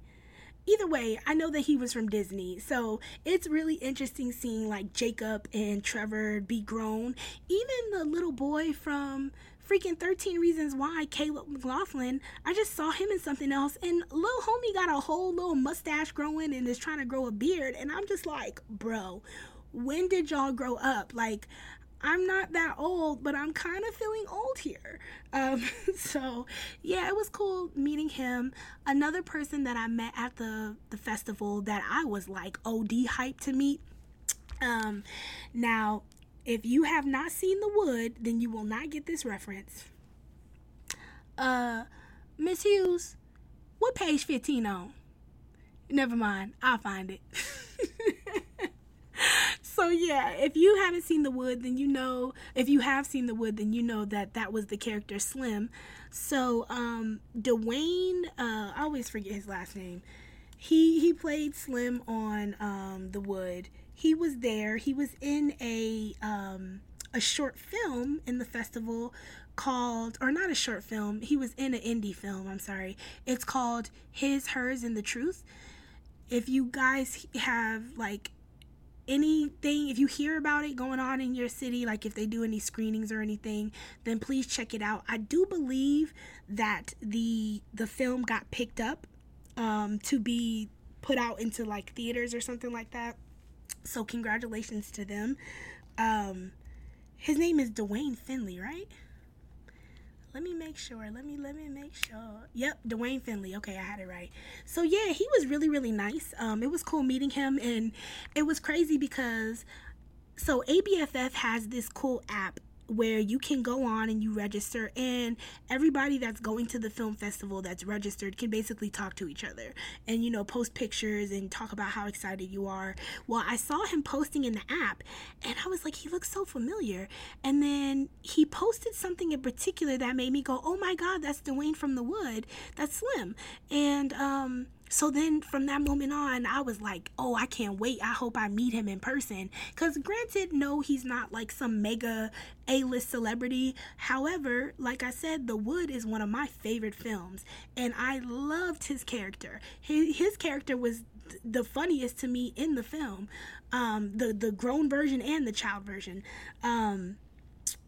Either way, I know that he was from Disney, so it's really interesting seeing like Jacob and Trevor be grown. Even the little boy from freaking 13 Reasons Why, Caleb McLaughlin, I just saw him in something else, and little homie got a whole little mustache growing and is trying to grow a beard, and I'm just like, bro, when did y'all grow up? Like, I'm not that old, but I'm kind of feeling old here. Um, so yeah, it was cool meeting him. Another person that I met at the the festival that I was like OD hyped to meet. Um, now, if you have not seen The Wood, then you will not get this reference. Uh, Miss Hughes, what page 15 on? Never mind, I'll find it. so yeah, if you haven't seen The Wood, then you know. If you have seen The Wood, then you know that that was the character Slim. So um, Duane, uh, I always forget his last name. He he played Slim on um, The Wood. He was there. He was in a um, a short film in the festival called or not a short film he was in an indie film i'm sorry it's called his hers and the truth if you guys have like anything if you hear about it going on in your city like if they do any screenings or anything then please check it out. I do believe that the the film got picked up um, to be put out into like theaters or something like that. So congratulations to them. Um, his name is duane finley right let me make sure. Let me let me make sure. Yep, Duane Finley. Okay, I had it right. So yeah, he was really really nice. Um, it was cool meeting him, and it was crazy because so ABFF has this cool app where you can go on and you register and everybody that's going to the film festival that's registered can basically talk to each other and you know post pictures and talk about how excited you are. Well i saw him posting in the app and i was like he looks so familiar. And then he posted something in particular that made me go oh my god that's duane from the wood. That's slim. And um so then from that moment on, I was like, oh, I can't wait. I hope I meet him in person. Because granted, no, he's not like some mega A list celebrity. However, like I said, The Wood is one of my favorite films. And I loved his character. His, his character was the funniest to me in the film um, the, the grown version and the child version. Um,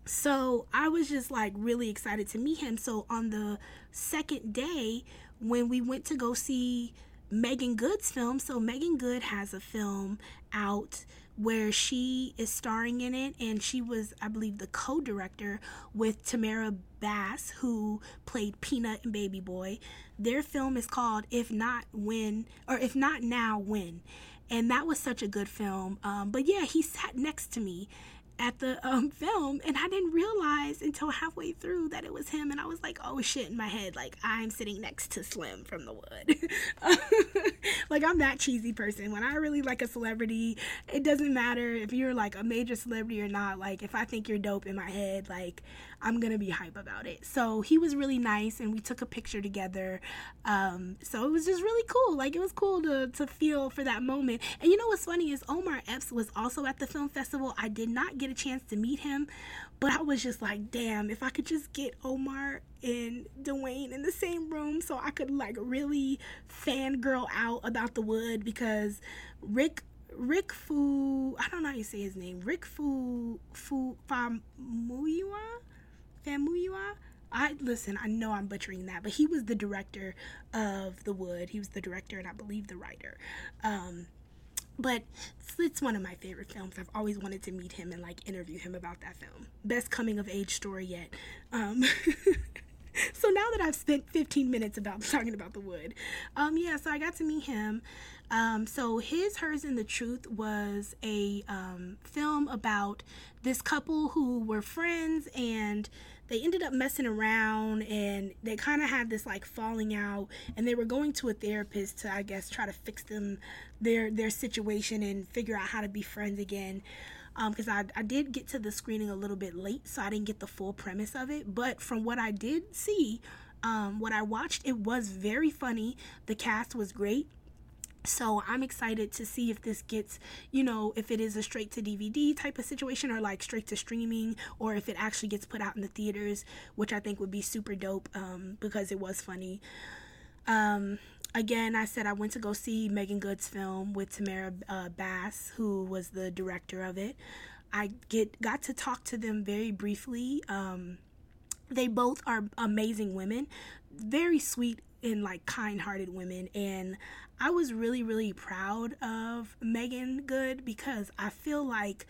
so I was just like really excited to meet him. So on the second day, when we went to go see Meagan Good's film. So Megan Good has a film out where she is starring in it and she was I believe the co-director with Tamara Bass who played Peanut and Baby Boy. Their film is called If Not When or If Not Now When. And that was such a good film. Um, but yeah, he sat next to me at the um, film and I didn't realize until halfway through that it was him and I was like oh shit in my head like I'm sitting next to Slim from the Wood. Like I'm that cheesy person. When I really like a celebrity it doesn't matter if you're like a major celebrity or not. Like if I think you're dope in my head like I'm gonna be hype about it. So he was really nice, and we took a picture together. Um, so it was just really cool. Like it was cool to to feel for that moment. And you know what's funny is Omar Epps was also at the film festival. I did not get a chance to meet him, but I was just like, damn, if I could just get Omar and Duane in the same room, so I could like really fangirl out about the wood because Rick Rick Fu, I don't know how you say his name. Rick Fu Fu Famuyiwa Famuyiwa. I listen. I know I'm butchering that, but he was the director of The Wood. He was the director and I believe the writer. Um, but it's one of my favorite films. I've always wanted to meet him and like interview him about that film. Best coming of age story yet. Um, so now that I've spent 15 minutes about talking about the wood, um, yeah, so I got to meet him. Um, so his, hers, and the truth was a um, film about this couple who were friends and they ended up messing around and they kind of had this like falling out and they were going to a therapist to i guess try to fix them their their situation and figure out how to be friends again. Because um, I, I did get to the screening a little bit late so i didn't get the full premise of it. But from what i did see um, what i watched it was very funny. The cast was great so I'm excited to see if this gets, you know, if it is a straight to DVD type of situation or like straight to streaming or if it actually gets put out in the theaters, which I think would be super dope um, because it was funny. Um, again, I said I went to go see Meagan Good's film with Tamara uh, Bass, who was the director of it. I get got to talk to them very briefly. Um, they both are amazing women, very sweet and like kind-hearted women, and I was really really proud of Meagan Good because I feel like.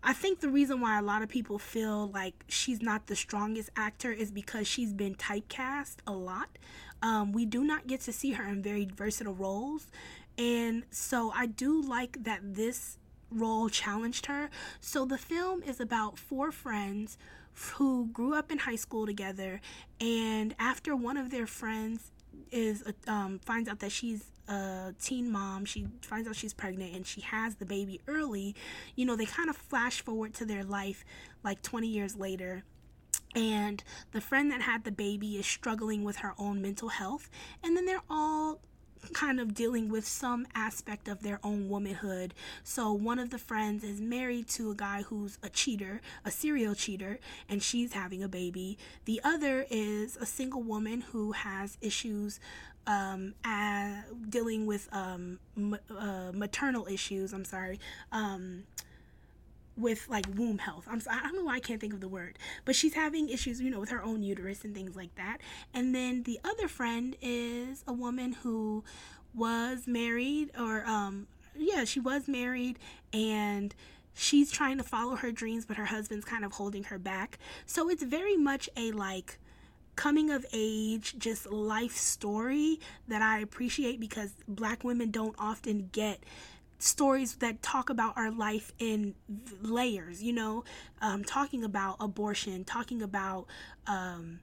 I think the reason why a lot of people feel like she's not the strongest actor is because she's been typecast a lot. Um, we do not get to see her in very versatile roles. And so I do like that this role challenged her. So the film is about four friends who grew up in high school together, and after one of their friends is um, finds out that she's a teen mom, she finds out she's pregnant and she has the baby early. You know, they kind of flash forward to their life like 20 years later and the friend that had the baby is struggling with her own mental health and then they're all kind of dealing with some aspect of their own womanhood. So one of the friends is married to a guy who's a cheater, a serial cheater, and she's having a baby. The other is a single woman who has issues um, dealing with um, uh, maternal issues. I'm sorry. Um, with like womb health. I'm I don't know why I can't think of the word, but she's having issues, you know, with her own uterus and things like that. And then the other friend is a woman who was married or um yeah, she was married and she's trying to follow her dreams but her husband's kind of holding her back. So it's very much a like coming of age, just life story that I appreciate because black women don't often get stories that talk about our life in layers, you know, um, talking about abortion, talking about um,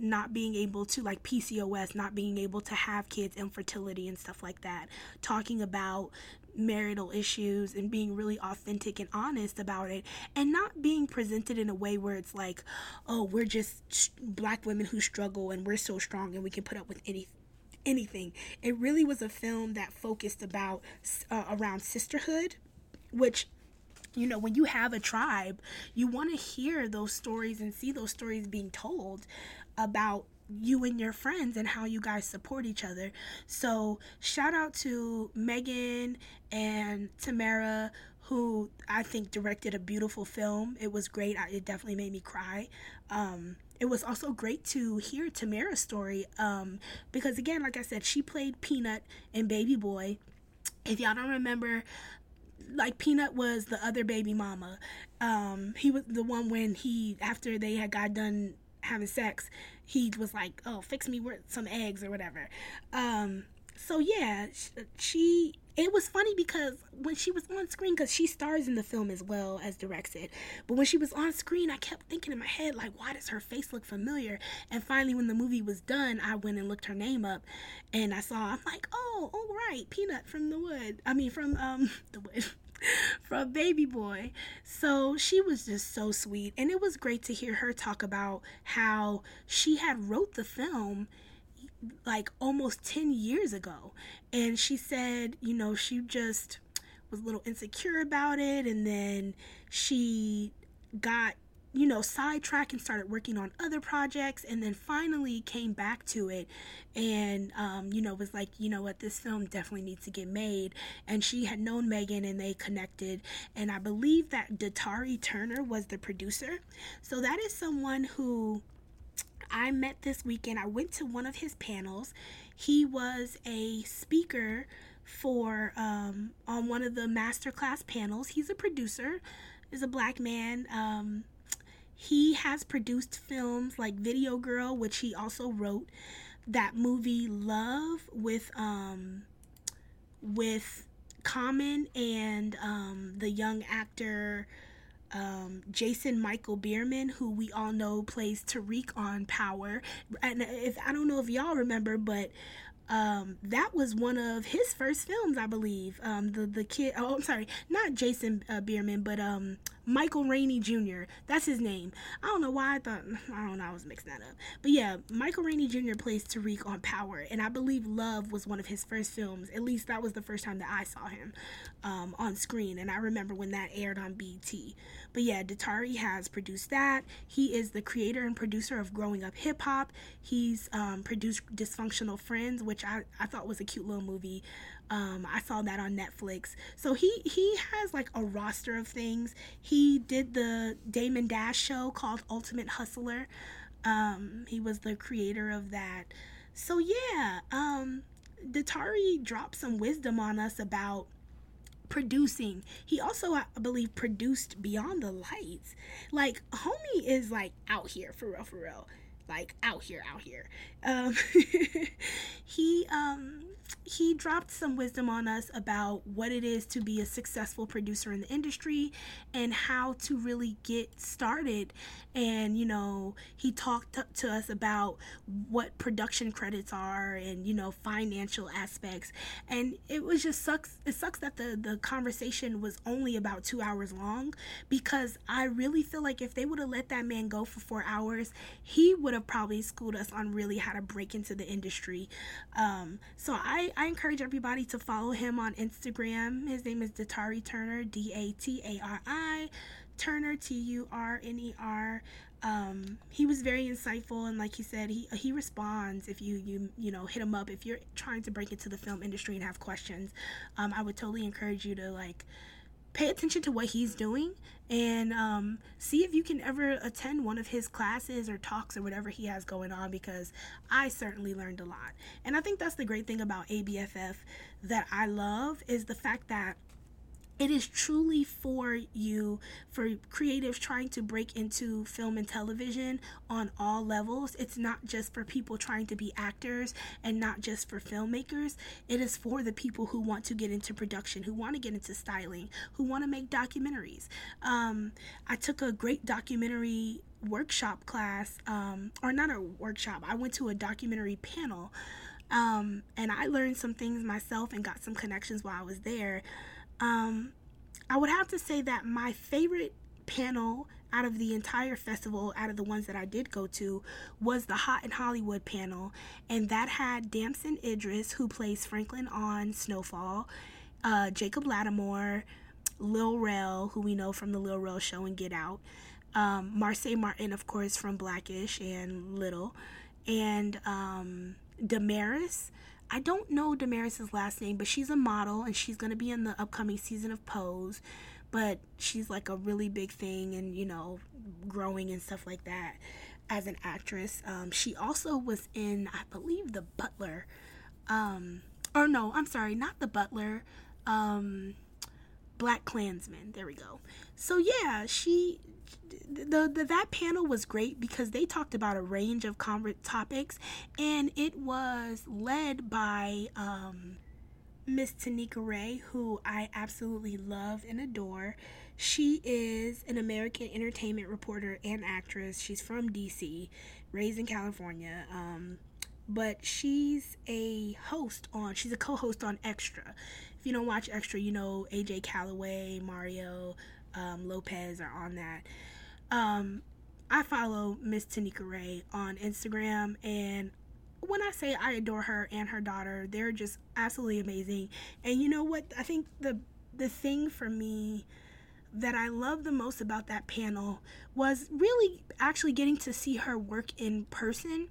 not being able to, like PCOS, not being able to have kids, infertility, and stuff like that, talking about marital issues and being really authentic and honest about it and not being presented in a way where it's like oh we're just black women who struggle and we're so strong and we can put up with anything anything. It really was a film that focused about uh, around sisterhood, which you know when you have a tribe you want to hear those stories and see those stories being told about you and your friends and how you guys support each other. So, shout out to meagan and Tamara, who I think directed a beautiful film. It was great. It definitely made me cry. Um, it was also great to hear Tamara's story um, because, again, like I said, she played Peanut and Baby Boy. If y'all don't remember, like Peanut was the other baby mama. Um, he was the one when he after they had got done having sex, he was like, "Oh, fix me some eggs or whatever." Um, so yeah, she it was funny because when she was on screen because she stars in the film as well as directs it but when she was on screen i kept thinking in my head like why does her face look familiar? And finally when the movie was done i went and looked her name up and i saw i'm like oh all right peanut from the wood i mean from um the wood from baby boy. So she was just so sweet and it was great to hear her talk about how she had wrote the film like almost 10 years ago. And she said, you know, she just was a little insecure about it. And then she got, you know, sidetracked and started working on other projects. And then finally came back to it and, um, you know, was like, you know what, this film definitely needs to get made. And she had known Meagan and they connected. And I believe that Datari Turner was the producer. So that is someone who I met this weekend. I went to one of his panels. He was a speaker for um, on one of the masterclass panels. He's a producer, is a black man. Um, he has produced films like Video Girl, which he also wrote. That movie Love with um, with Common and um, the young actor um, Jason Michael Bierman, who we all know plays Tariq on Power. And if I don't know if y'all remember, but um, that was one of his first films, I believe. Um, the the kid. Oh, I'm sorry, not Jason uh, Bierman, but um, Michael Rainey Jr. That's his name. I don't know why I thought I don't know. I was mixing that up. But yeah, Michael Rainey Jr. plays Tariq on Power, and I believe Love was one of his first films. At least that was the first time that I saw him um, on screen, and I remember when that aired on BET. But yeah, Datari has produced that. He is the creator and producer of Growing Up Hip Hop. He's um, produced Dysfunctional Friends, which I, I thought was a cute little movie. Um, I saw that on Netflix. So he he has like a roster of things. He did the Damon Dash show called Ultimate Hustler. Um, he was the creator of that. So yeah, um, Datari dropped some wisdom on us about producing. He also, I believe, produced Beyond the Lights. Like, homie is like out here for real, for real. Like out here, out here. Um, he um he dropped some wisdom on us about what it is to be a successful producer in the industry and how to really get started. And, you know, he talked to us about what production credits are and, you know, financial aspects. And it was just sucks. It sucks that the, the conversation was only about two hours long because I really feel like if they would have let that man go for four hours, he would have probably schooled us on really how to break into the industry. Um, so I, I encourage everybody to follow him on Instagram. His name is Datari Turner, D A T A R I, Turner, T U R N E R. Um, he was very insightful and like he said he he responds if you you you know hit him up if you're trying to break into the film industry and have questions um, i would totally encourage you to like pay attention to what he's doing and um, see if you can ever attend one of his classes or talks or whatever he has going on because I certainly learned a lot. And I think that's the great thing about ABFF that I love is the fact that it is truly for you, for creatives trying to break into film and television on all levels. It's not just for people trying to be actors and not just for filmmakers. It is for the people who want to get into production, who want to get into styling, who want to make documentaries. Um, I took a great documentary workshop class, um, or not a workshop, I went to a documentary panel. Um, and I learned some things myself and got some connections while I was there. Um, I would have to say that my favorite panel out of the entire festival, out of the ones that I did go to, was the Hot in Hollywood panel, and that had Damson Idris, who plays Franklin on Snowfall, uh, Jacob Latimore, Lil Rel, who we know from the Lil Rel show and Get Out, um, Marsai Martin, of course, from Blackish and Little, and um, Damaris, I don't know Damaris's last name, but she's a model and she's going to be in the upcoming season of Pose. But she's like a really big thing and, you know, growing and stuff like that as an actress. Um, she also was in, I believe, The Butler. Um, or no, I'm sorry, not The Butler. Um, Black Klansman. There we go. So yeah, she the, the that panel was great because they talked about a range of conver- topics and it was led by um, Miss Tanika Ray, who I absolutely love and adore. She is an American entertainment reporter and actress. She's from DC, raised in California. Um, but she's a host on, she's a co host on Extra. If you don't watch Extra, you know AJ Calloway, Mario um, Lopez are on that. Um, I follow Miss Tanika Ray on Instagram, and when I say I adore her and her daughter, they're just absolutely amazing. And you know what? I think the the thing for me that I love the most about that panel was really actually getting to see her work in person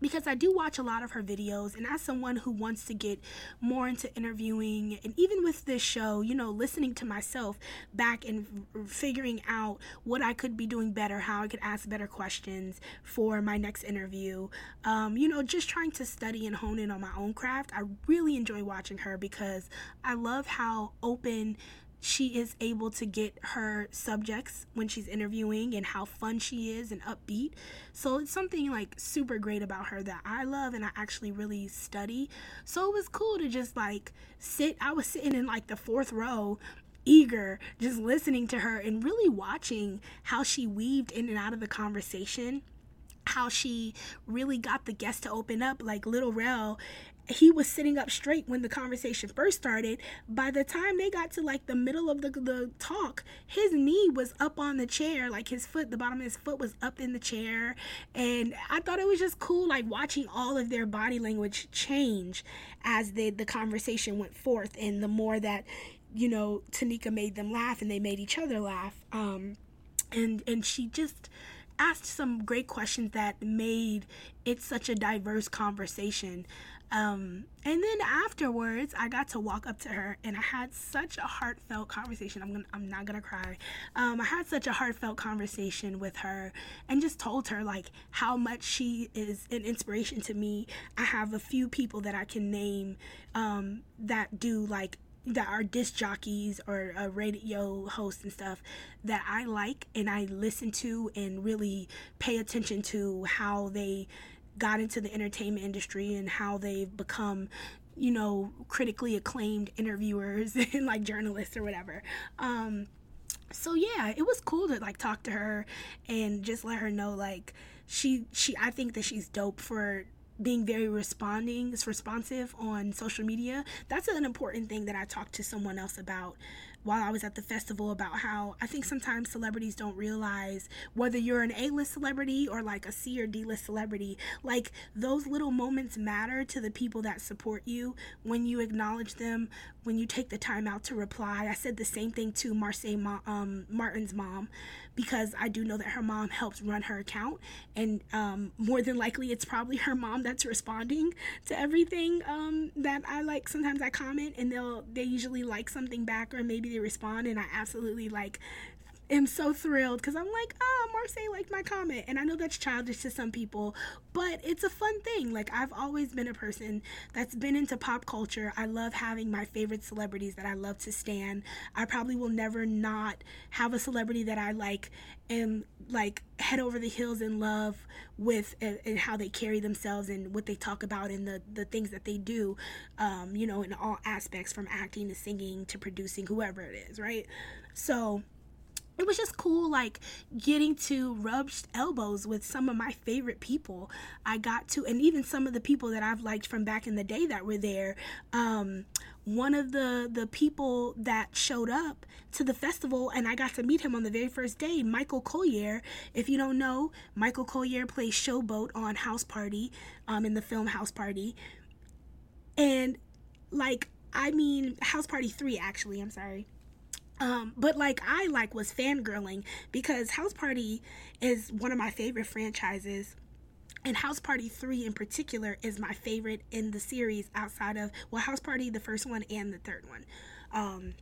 because I do watch a lot of her videos, and as someone who wants to get more into interviewing, and even with this show, you know, listening to myself back and figuring out what I could be doing better, how I could ask better questions for my next interview, um, you know, just trying to study and hone in on my own craft. I really enjoy watching her because I love how open she is able to get her subjects when she's interviewing and how fun she is and upbeat. So it's something like super great about her that I love and I actually really study. So it was cool to just like sit. I was sitting in like the fourth row eager just listening to her and really watching how she weaved in and out of the conversation how she really got the guests to open up like little rel he was sitting up straight when the conversation first started. By the time they got to like the middle of the, the talk, his knee was up on the chair, like his foot, the bottom of his foot was up in the chair. And I thought it was just cool, like watching all of their body language change as they, the conversation went forth. And the more that, you know, Tanika made them laugh and they made each other laugh. Um, and, and she just, asked some great questions that made it such a diverse conversation. Um, and then afterwards, I got to walk up to her, and I had such a heartfelt conversation. I'm gonna, I'm not gonna cry. Um, I had such a heartfelt conversation with her, and just told her like how much she is an inspiration to me. I have a few people that I can name um, that do like that are disc jockeys or radio host and stuff that I like and I listen to and really pay attention to how they got into the entertainment industry and how they've become you know critically acclaimed interviewers and like journalists or whatever. Um so yeah it was cool to like talk to her and just let her know like she she i think that she's dope for being very responding responsive on social media that's an important thing that i talked to someone else about while I was at the festival about how I think sometimes celebrities don't realize whether you're an A list celebrity or like a C or D list celebrity, like those little moments matter to the people that support you when you acknowledge them, when you take the time out to reply. I said the same thing to Marsai um, Martin's mom because I do know that her mom helps run her account, and um, more than likely, it's probably her mom that's responding to everything um, that I like. Sometimes I comment, and they'll they usually like something back, or maybe they respond, and I absolutely like am so thrilled because I'm like, ah, Marsai liked my comment. And I know that's childish to some people, but it's a fun thing. Like, I've always been a person that's been into pop culture. I love having my favorite celebrities that I love to stand. I probably will never not have a celebrity that I like and like head over the hills in love with and, and how they carry themselves and what they talk about and the, the things that they do, um, you know, in all aspects from acting to singing to producing, whoever it is, right? So, it was just cool like getting to rub elbows with some of my favorite people i got to and even some of the people that i've liked from back in the day that were there. Um, one of the the people that showed up to the festival and i got to meet him on the very first day michael colyar. If you don't know michael colyar plays showboat on house party um, in the film house party. And like i mean house party 3 actually i'm sorry um, but like I like was fangirling because House Party is one of my favorite franchises. And House Party 3 in particular is my favorite in the series outside of well House Party the first one and the third one. Um,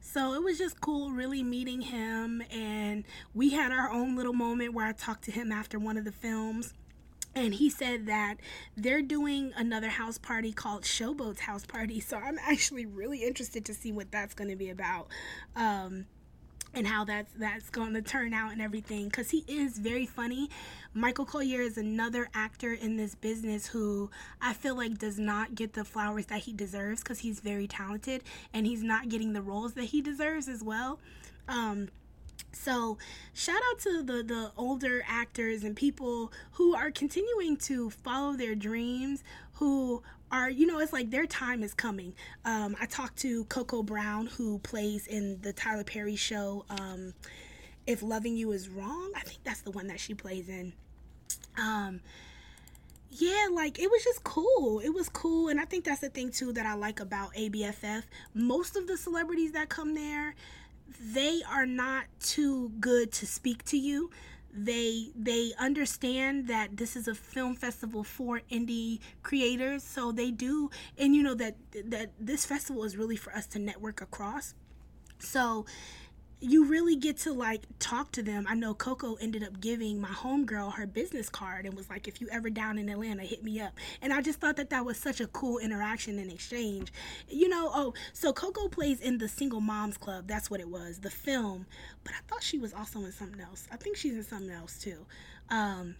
so it was just cool really meeting him and we had our own little moment where I talked to him after one of the films and he said that they're doing another house party called Showboat's House Party. So I'm actually really interested to see what that's going to be about. Um, and how that's that's going to turn out and everything because he is very funny michael colyar is another actor in this business who i feel like does not get the flowers that he deserves because he's very talented and he's not getting the roles that he deserves as well um, so, shout out to the the older actors and people who are continuing to follow their dreams, who are you know it's like their time is coming. Um, I talked to Coco Brown who plays in the Tyler Perry show. Um, if loving you is wrong, I think that's the one that she plays in. Um, yeah, like it was just cool. It was cool, and I think that's the thing too that I like about ABFF. Most of the celebrities that come there they are not too good to speak to you. They they understand that this is a film festival for indie creators so they do and you know that that this festival is really for us to network across. So you really get to like talk to them. I know Coco ended up giving my homegirl her business card and was like, if you ever down in Atlanta, hit me up. And I just thought that that was such a cool interaction and exchange. You know, oh, so Coco plays in the Single Moms Club. That's what it was, the film. But I thought she was also in something else. I think she's in something else too. Um,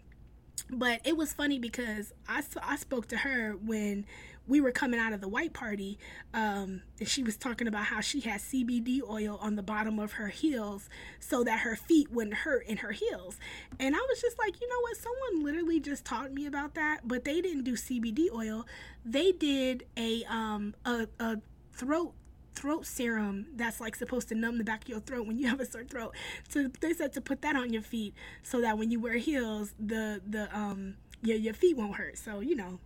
but it was funny because I, I spoke to her when we were coming out of the white party, um, and she was talking about how she had CBD oil on the bottom of her heels so that her feet wouldn't hurt in her heels. And I was just like, you know what? Someone literally just taught me about that, but they didn't do CBD oil. They did a um a, a throat throat serum that's like supposed to numb the back of your throat when you have a sore throat. So they said to put that on your feet so that when you wear heels, the the um your your feet won't hurt. So you know,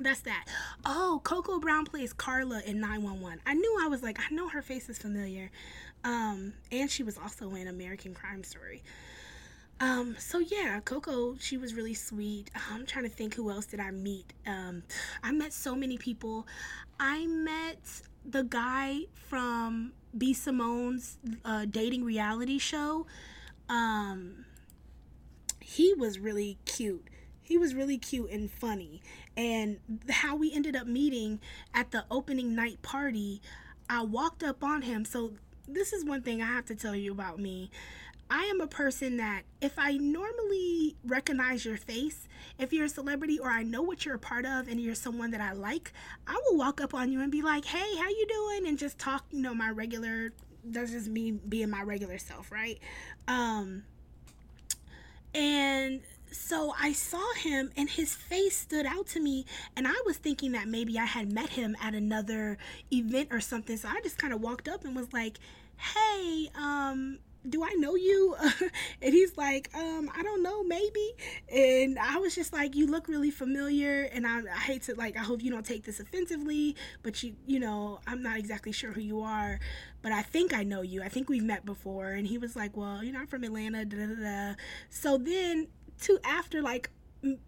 that's that. Oh, Coco Brown plays Carla in 911. I knew I was like, I know her face is familiar. Um, and she was also in American Crime Story. Um, so yeah, Coco, she was really sweet. I'm trying to think who else did I meet. Um, I met so many people. I met the guy from B. Simone's uh, dating reality show. Um, he was really cute he was really cute and funny. And how we ended up meeting at the opening night party, I walked up on him. So, this is one thing I have to tell you about me. I am a person that if I normally recognize your face, if you're a celebrity or I know what you're a part of and you're someone that I like, I will walk up on you and be like, "Hey, how you doing?" and just talk, you know, my regular that's just me being my regular self, right? Um and so I saw him and his face stood out to me and I was thinking that maybe I had met him at another event or something. So I just kind of walked up and was like, "Hey, um do I know you? and he's like, um, I don't know, maybe. And I was just like, you look really familiar. And I, I, hate to like, I hope you don't take this offensively, but you, you know, I'm not exactly sure who you are, but I think I know you. I think we've met before. And he was like, well, you know, I'm from Atlanta. Da, da, da. So then to after like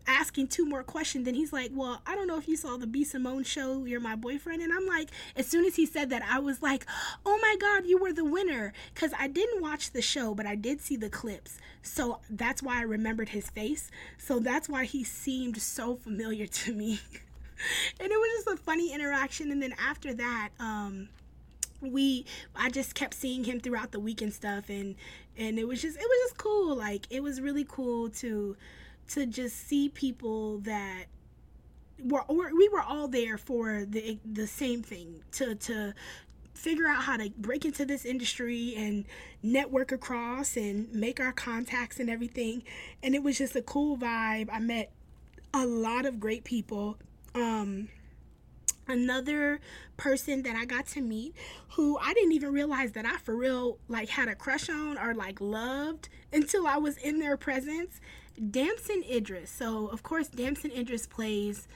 asking two more questions. And he's like well i don't know if you saw the b simone show you're my boyfriend. And i'm like as soon as he said that i was like oh my god you were the winner. Because i didn't watch the show but i did see the clips. So that's why i remembered his face. So that's why he seemed so familiar to me. And it was just a funny interaction. And then after that um we I just kept seeing him throughout the week and stuff. And and it was just it was just cool. Like it was really cool to to just see people that were we were all there for the the same thing to to figure out how to break into this industry and network across and make our contacts and everything. And it was just a cool vibe. I met a lot of great people. Um another person that I got to meet who I didn't even realize that I for real like had a crush on or like loved until I was in their presence. Damson Idris. So of course Damson Idris plays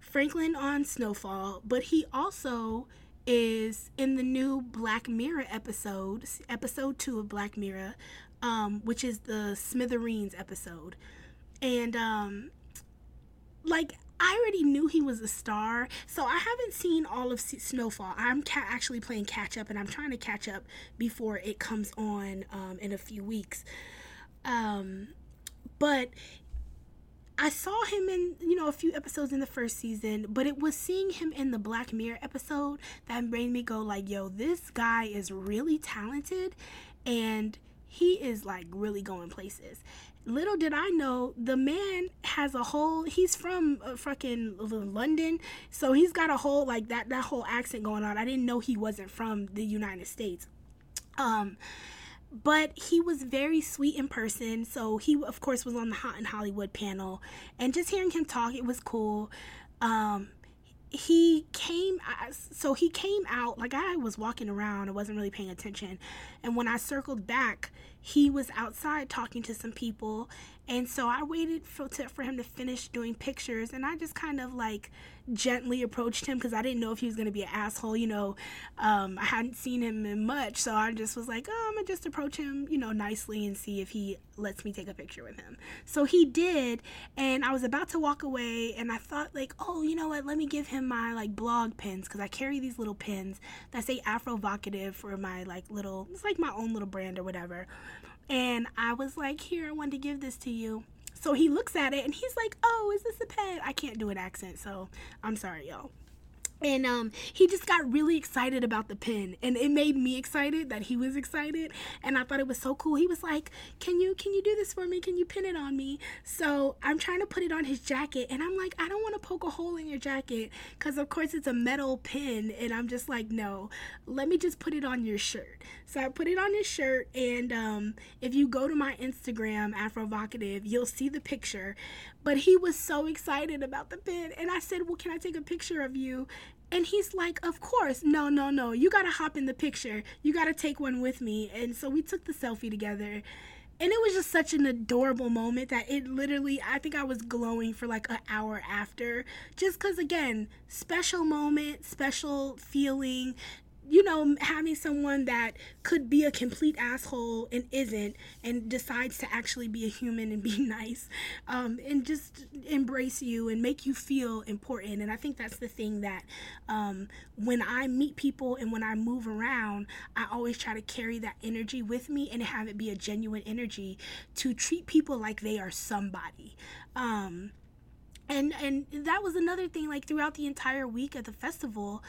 Franklin on Snowfall, but he also is in the new Black Mirror episode, episode two of Black Mirror, um, which is the Smithereens episode. And um like I already knew he was a star, so I haven't seen all of Snowfall. I'm ca- actually playing catch up, and I'm trying to catch up before it comes on um, in a few weeks. Um, but I saw him in you know a few episodes in the first season, but it was seeing him in the Black Mirror episode that made me go like, "Yo, this guy is really talented, and he is like really going places." Little did I know, the man has a whole. He's from uh, fucking London, so he's got a whole like that that whole accent going on. I didn't know he wasn't from the United States. Um, but he was very sweet in person. So he, of course, was on the Hot in Hollywood panel, and just hearing him talk, it was cool. Um, he came so he came out like i was walking around i wasn't really paying attention and when i circled back he was outside talking to some people. And so i waited for, to, for him to finish doing pictures. And i just kind of like gently approached him because I didn't know if he was going to be an asshole. You know, um, I hadn't seen him in much, so I just was like, oh, I'm going to just approach him, you know, nicely and see if he lets me take a picture with him. So he did, and I was about to walk away, and I thought, like, oh, you know what, let me give him my, like, blog pins because I carry these little pins that say Afrovocative for my, like, little, it's like my own little brand or whatever. And I was like, here, I wanted to give this to you. So he looks at it and he's like, "Oh, is this a pen?" I can't do an accent, so I'm sorry, y'all. And um he just got really excited about the pin and it made me excited that he was excited and i thought it was so cool. He was like can you can you do this for me? Can you pin it on me? So i'm trying to put it on his jacket and i'm like i don't want to poke a hole in your jacket because of course it's a metal pin and i'm just like no. Let me just put it on your shirt. So i put it on his shirt and um if you go to my instagram afrovocative you'll see the picture. But he was so excited about the pin and i said well can i take a picture of you and he's like, Of course. No, no, no. You got to hop in the picture. You got to take one with me. And so we took the selfie together. And it was just such an adorable moment that it literally, I think I was glowing for like an hour after. Just because, again, special moment, special feeling, you know, having someone that could be a complete asshole and isn't, and decides to actually be a human and be nice, um, and just embrace you and make you feel important. And I think that's the thing that um, when I meet people and when I move around, I always try to carry that energy with me and have it be a genuine energy to treat people like they are somebody. Um, and and that was another thing like throughout the entire week at the festival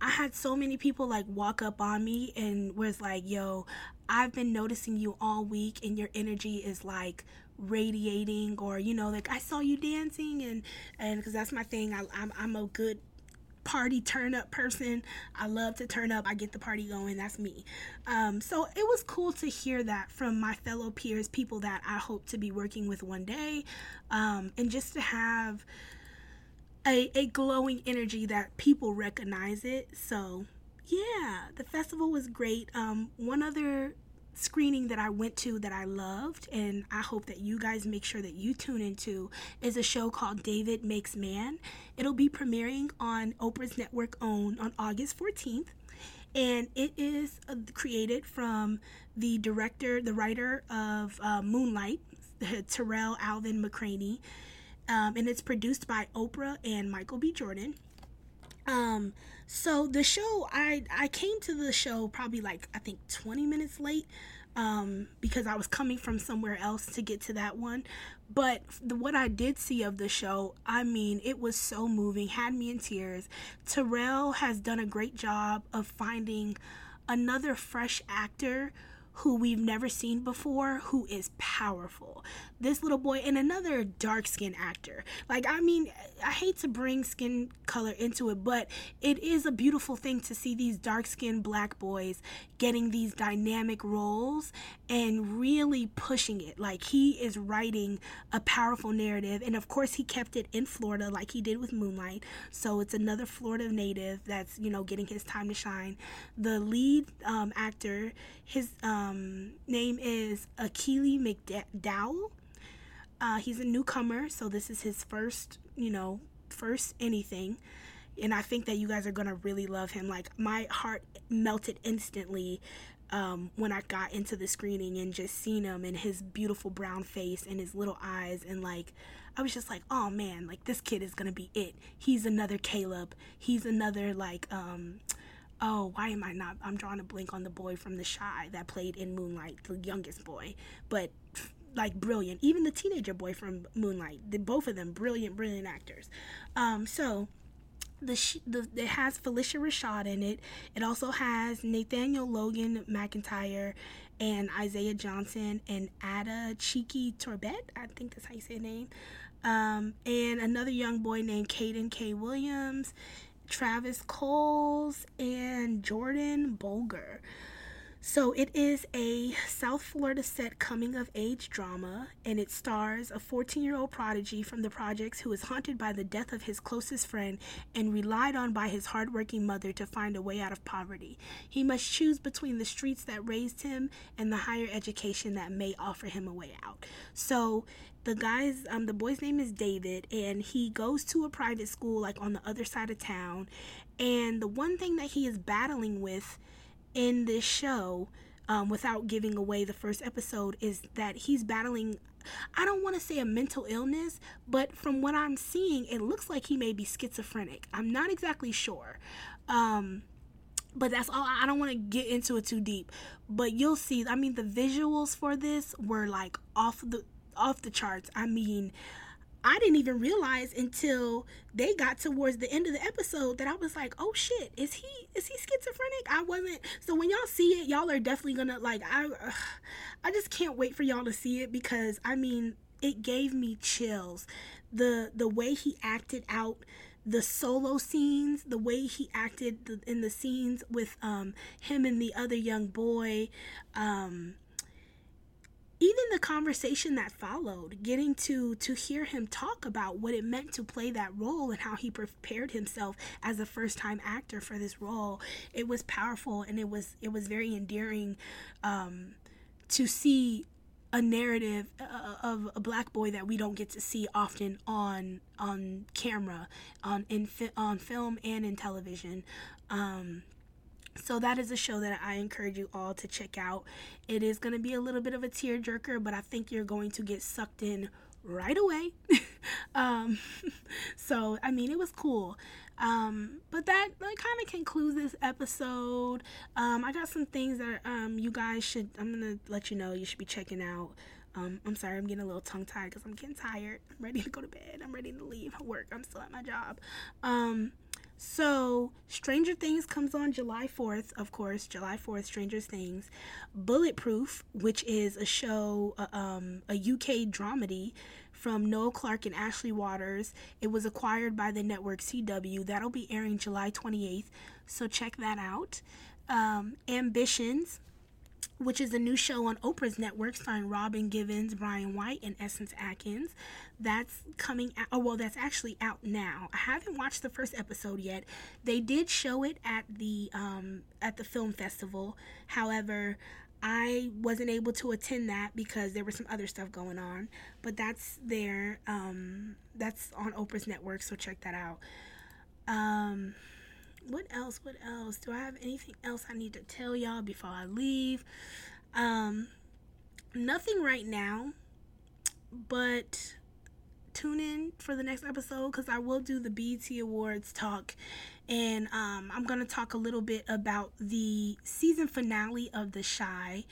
I had so many people like walk up on me and was like, yo, I've been noticing you all week and your energy is like radiating or you know like I saw you dancing and and because that's my thing. I, I'm, I'm a good party turn up person. I love to turn up. I get the party going. That's me. Um, so it was cool to hear that from my fellow peers people that I hope to be working with one day um, and just to have a, a glowing energy that people recognize it. So, yeah, the festival was great. Um, one other screening that I went to that I loved, and I hope that you guys make sure that you tune into, is a show called David Makes Man. It'll be premiering on Oprah's network OWN on August 14th. And it is uh, created from the director, the writer of uh, Moonlight, Tarell Alvin McCraney um, and it's produced by Oprah and Michael B. Jordan. Um, so the show, I I came to the show probably like I think 20 minutes late, um, because I was coming from somewhere else to get to that one. But the, what I did see of the show, I mean, it was so moving, had me in tears. Tarell has done a great job of finding another fresh actor who we've never seen before who is powerful. This little boy and another dark skinned actor. Like, I mean, I hate to bring skin color into it, but it is a beautiful thing to see these dark skinned black boys getting these dynamic roles and really pushing it. Like, he is writing a powerful narrative. And of course, he kept it in Florida, like he did with Moonlight. So it's another Florida native that's, you know, getting his time to shine. The lead um, actor, his um, name is Akili McDowell. Uh, he's a newcomer, so this is his first, you know, first anything. And I think that you guys are gonna really love him. Like my heart melted instantly um, when I got into the screening and just seen him and his beautiful brown face and his little eyes and like I was just like, oh man, like this kid is gonna be it. He's another Caleb. He's another like um oh, why am I not? I'm drawing a blank on the boy from The Chi that played in Moonlight, the youngest boy, but like brilliant. Even the teenager boy from Moonlight, the, both of them brilliant, brilliant actors. Um, so the, the it has Phylicia Rashad in it. It also has Nathaniel Logan McIntyre and Isaiah Johnson and Ade Chike Torbert. I think that's how you say his name. Um, and another young boy named Cayden K. Williams Travis Coles, and Jordan Bolger. So it is a South Florida set coming of age drama, and it stars a 14 year old prodigy from the projects who is haunted by the death of his closest friend and relied on by his hardworking mother to find a way out of poverty. He must choose between the streets that raised him and the higher education that may offer him a way out. So the guy's um the boy's name is David and he goes to a private school like on the other side of town and the one thing that he is battling with in this show um, without giving away the first episode is that he's battling I don't want to say a mental illness, but from what I'm seeing, it looks like he may be schizophrenic. I'm not exactly sure. Um, but that's all. I don't want to get into it too deep. But you'll see. I mean, the visuals for this were like off the off the charts. I mean, I didn't even realize until they got towards the end of the episode that I was like, "Oh shit, is he is he schizophrenic?" I wasn't. So when y'all see it, y'all are definitely gonna like. I I just can't wait for y'all to see it because I mean, it gave me chills. The the way he acted out the solo scenes, the way he acted in the scenes with um, him and the other young boy, um, even the conversation that followed, getting to to hear him talk about what it meant to play that role and how he prepared himself as a first time actor for this role, it was powerful and it was it was very endearing um, to see a narrative uh, of a black boy that we don't get to see often on on camera, on in fi- on film and in television. Um, so that is a show that I encourage you all to check out. It is going to be a little bit of a tearjerker, but I think you're going to get sucked in right away. um, so I mean, it was cool. Um, but that, that kind of concludes this episode. Um, I got some things that um, you guys should, I'm to let you know you should be checking out. Um, I'm sorry, I'm getting a little tongue tied because I'm getting tired. I'm ready to go to bed. I'm ready to leave work. I'm still at my job. Um, so, Stranger Things comes on July 4th, of course, July 4th, Stranger Things. Bulletproof, which is a show, uh, um, a UK dramedy from Noel Clarke and Ashley Walters. It was acquired by the network CW. That'll be airing July 28th, so check that out. Um, Ambitions, which is a new show on Oprah's network starring Robin Givens, Brian White, and Essence Atkins. That's coming out. Oh, well, that's actually out now. I haven't watched the first episode yet. They did show it at the um, at the film festival. However, I wasn't able to attend that because there was some other stuff going on. But that's there. Um, that's on Oprah's network, so check that out. Um, what else? What else? Do I have anything else I need to tell y'all before I leave? Um, nothing right now, but tune in for the next episode because I will do the BET Awards talk. And um, I'm going to talk a little bit about the season finale of The Chi.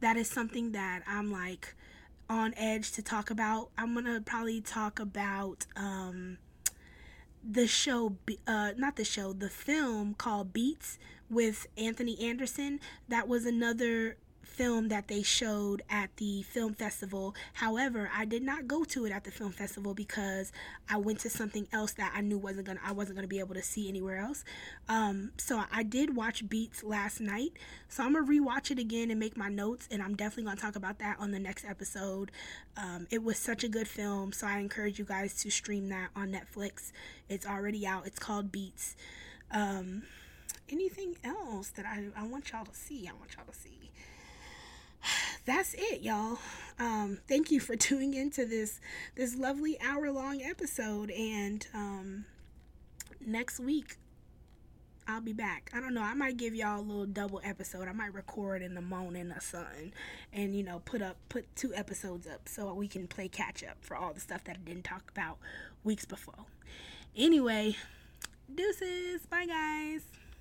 That is something that I'm like on edge to talk about. I'm going to probably talk about um, the show, uh, not the show, the film called Beats with Anthony Anderson. That was another film that they showed at the film festival. However, I did not go to it at the film festival because I went to something else that I knew wasn't gonna I wasn't gonna be able to see anywhere else. Um, so I did watch Beats last night. So I'm gonna rewatch it again and make my notes, and I'm definitely gonna talk about that on the next episode. Um, it was such a good film, so I encourage you guys to stream that on Netflix. It's already out. It's called Beats. Um, anything else that I, I want y'all to see? I want y'all to see that's it, y'all. Um, thank you for tuning into this this lovely hour long episode. And um, next week, I'll be back. I don't know. I might give y'all a little double episode. I might record in the morning or something, and you know, put up put two episodes up so we can play catch up for all the stuff that I didn't talk about weeks before. Anyway, deuces. Bye, guys.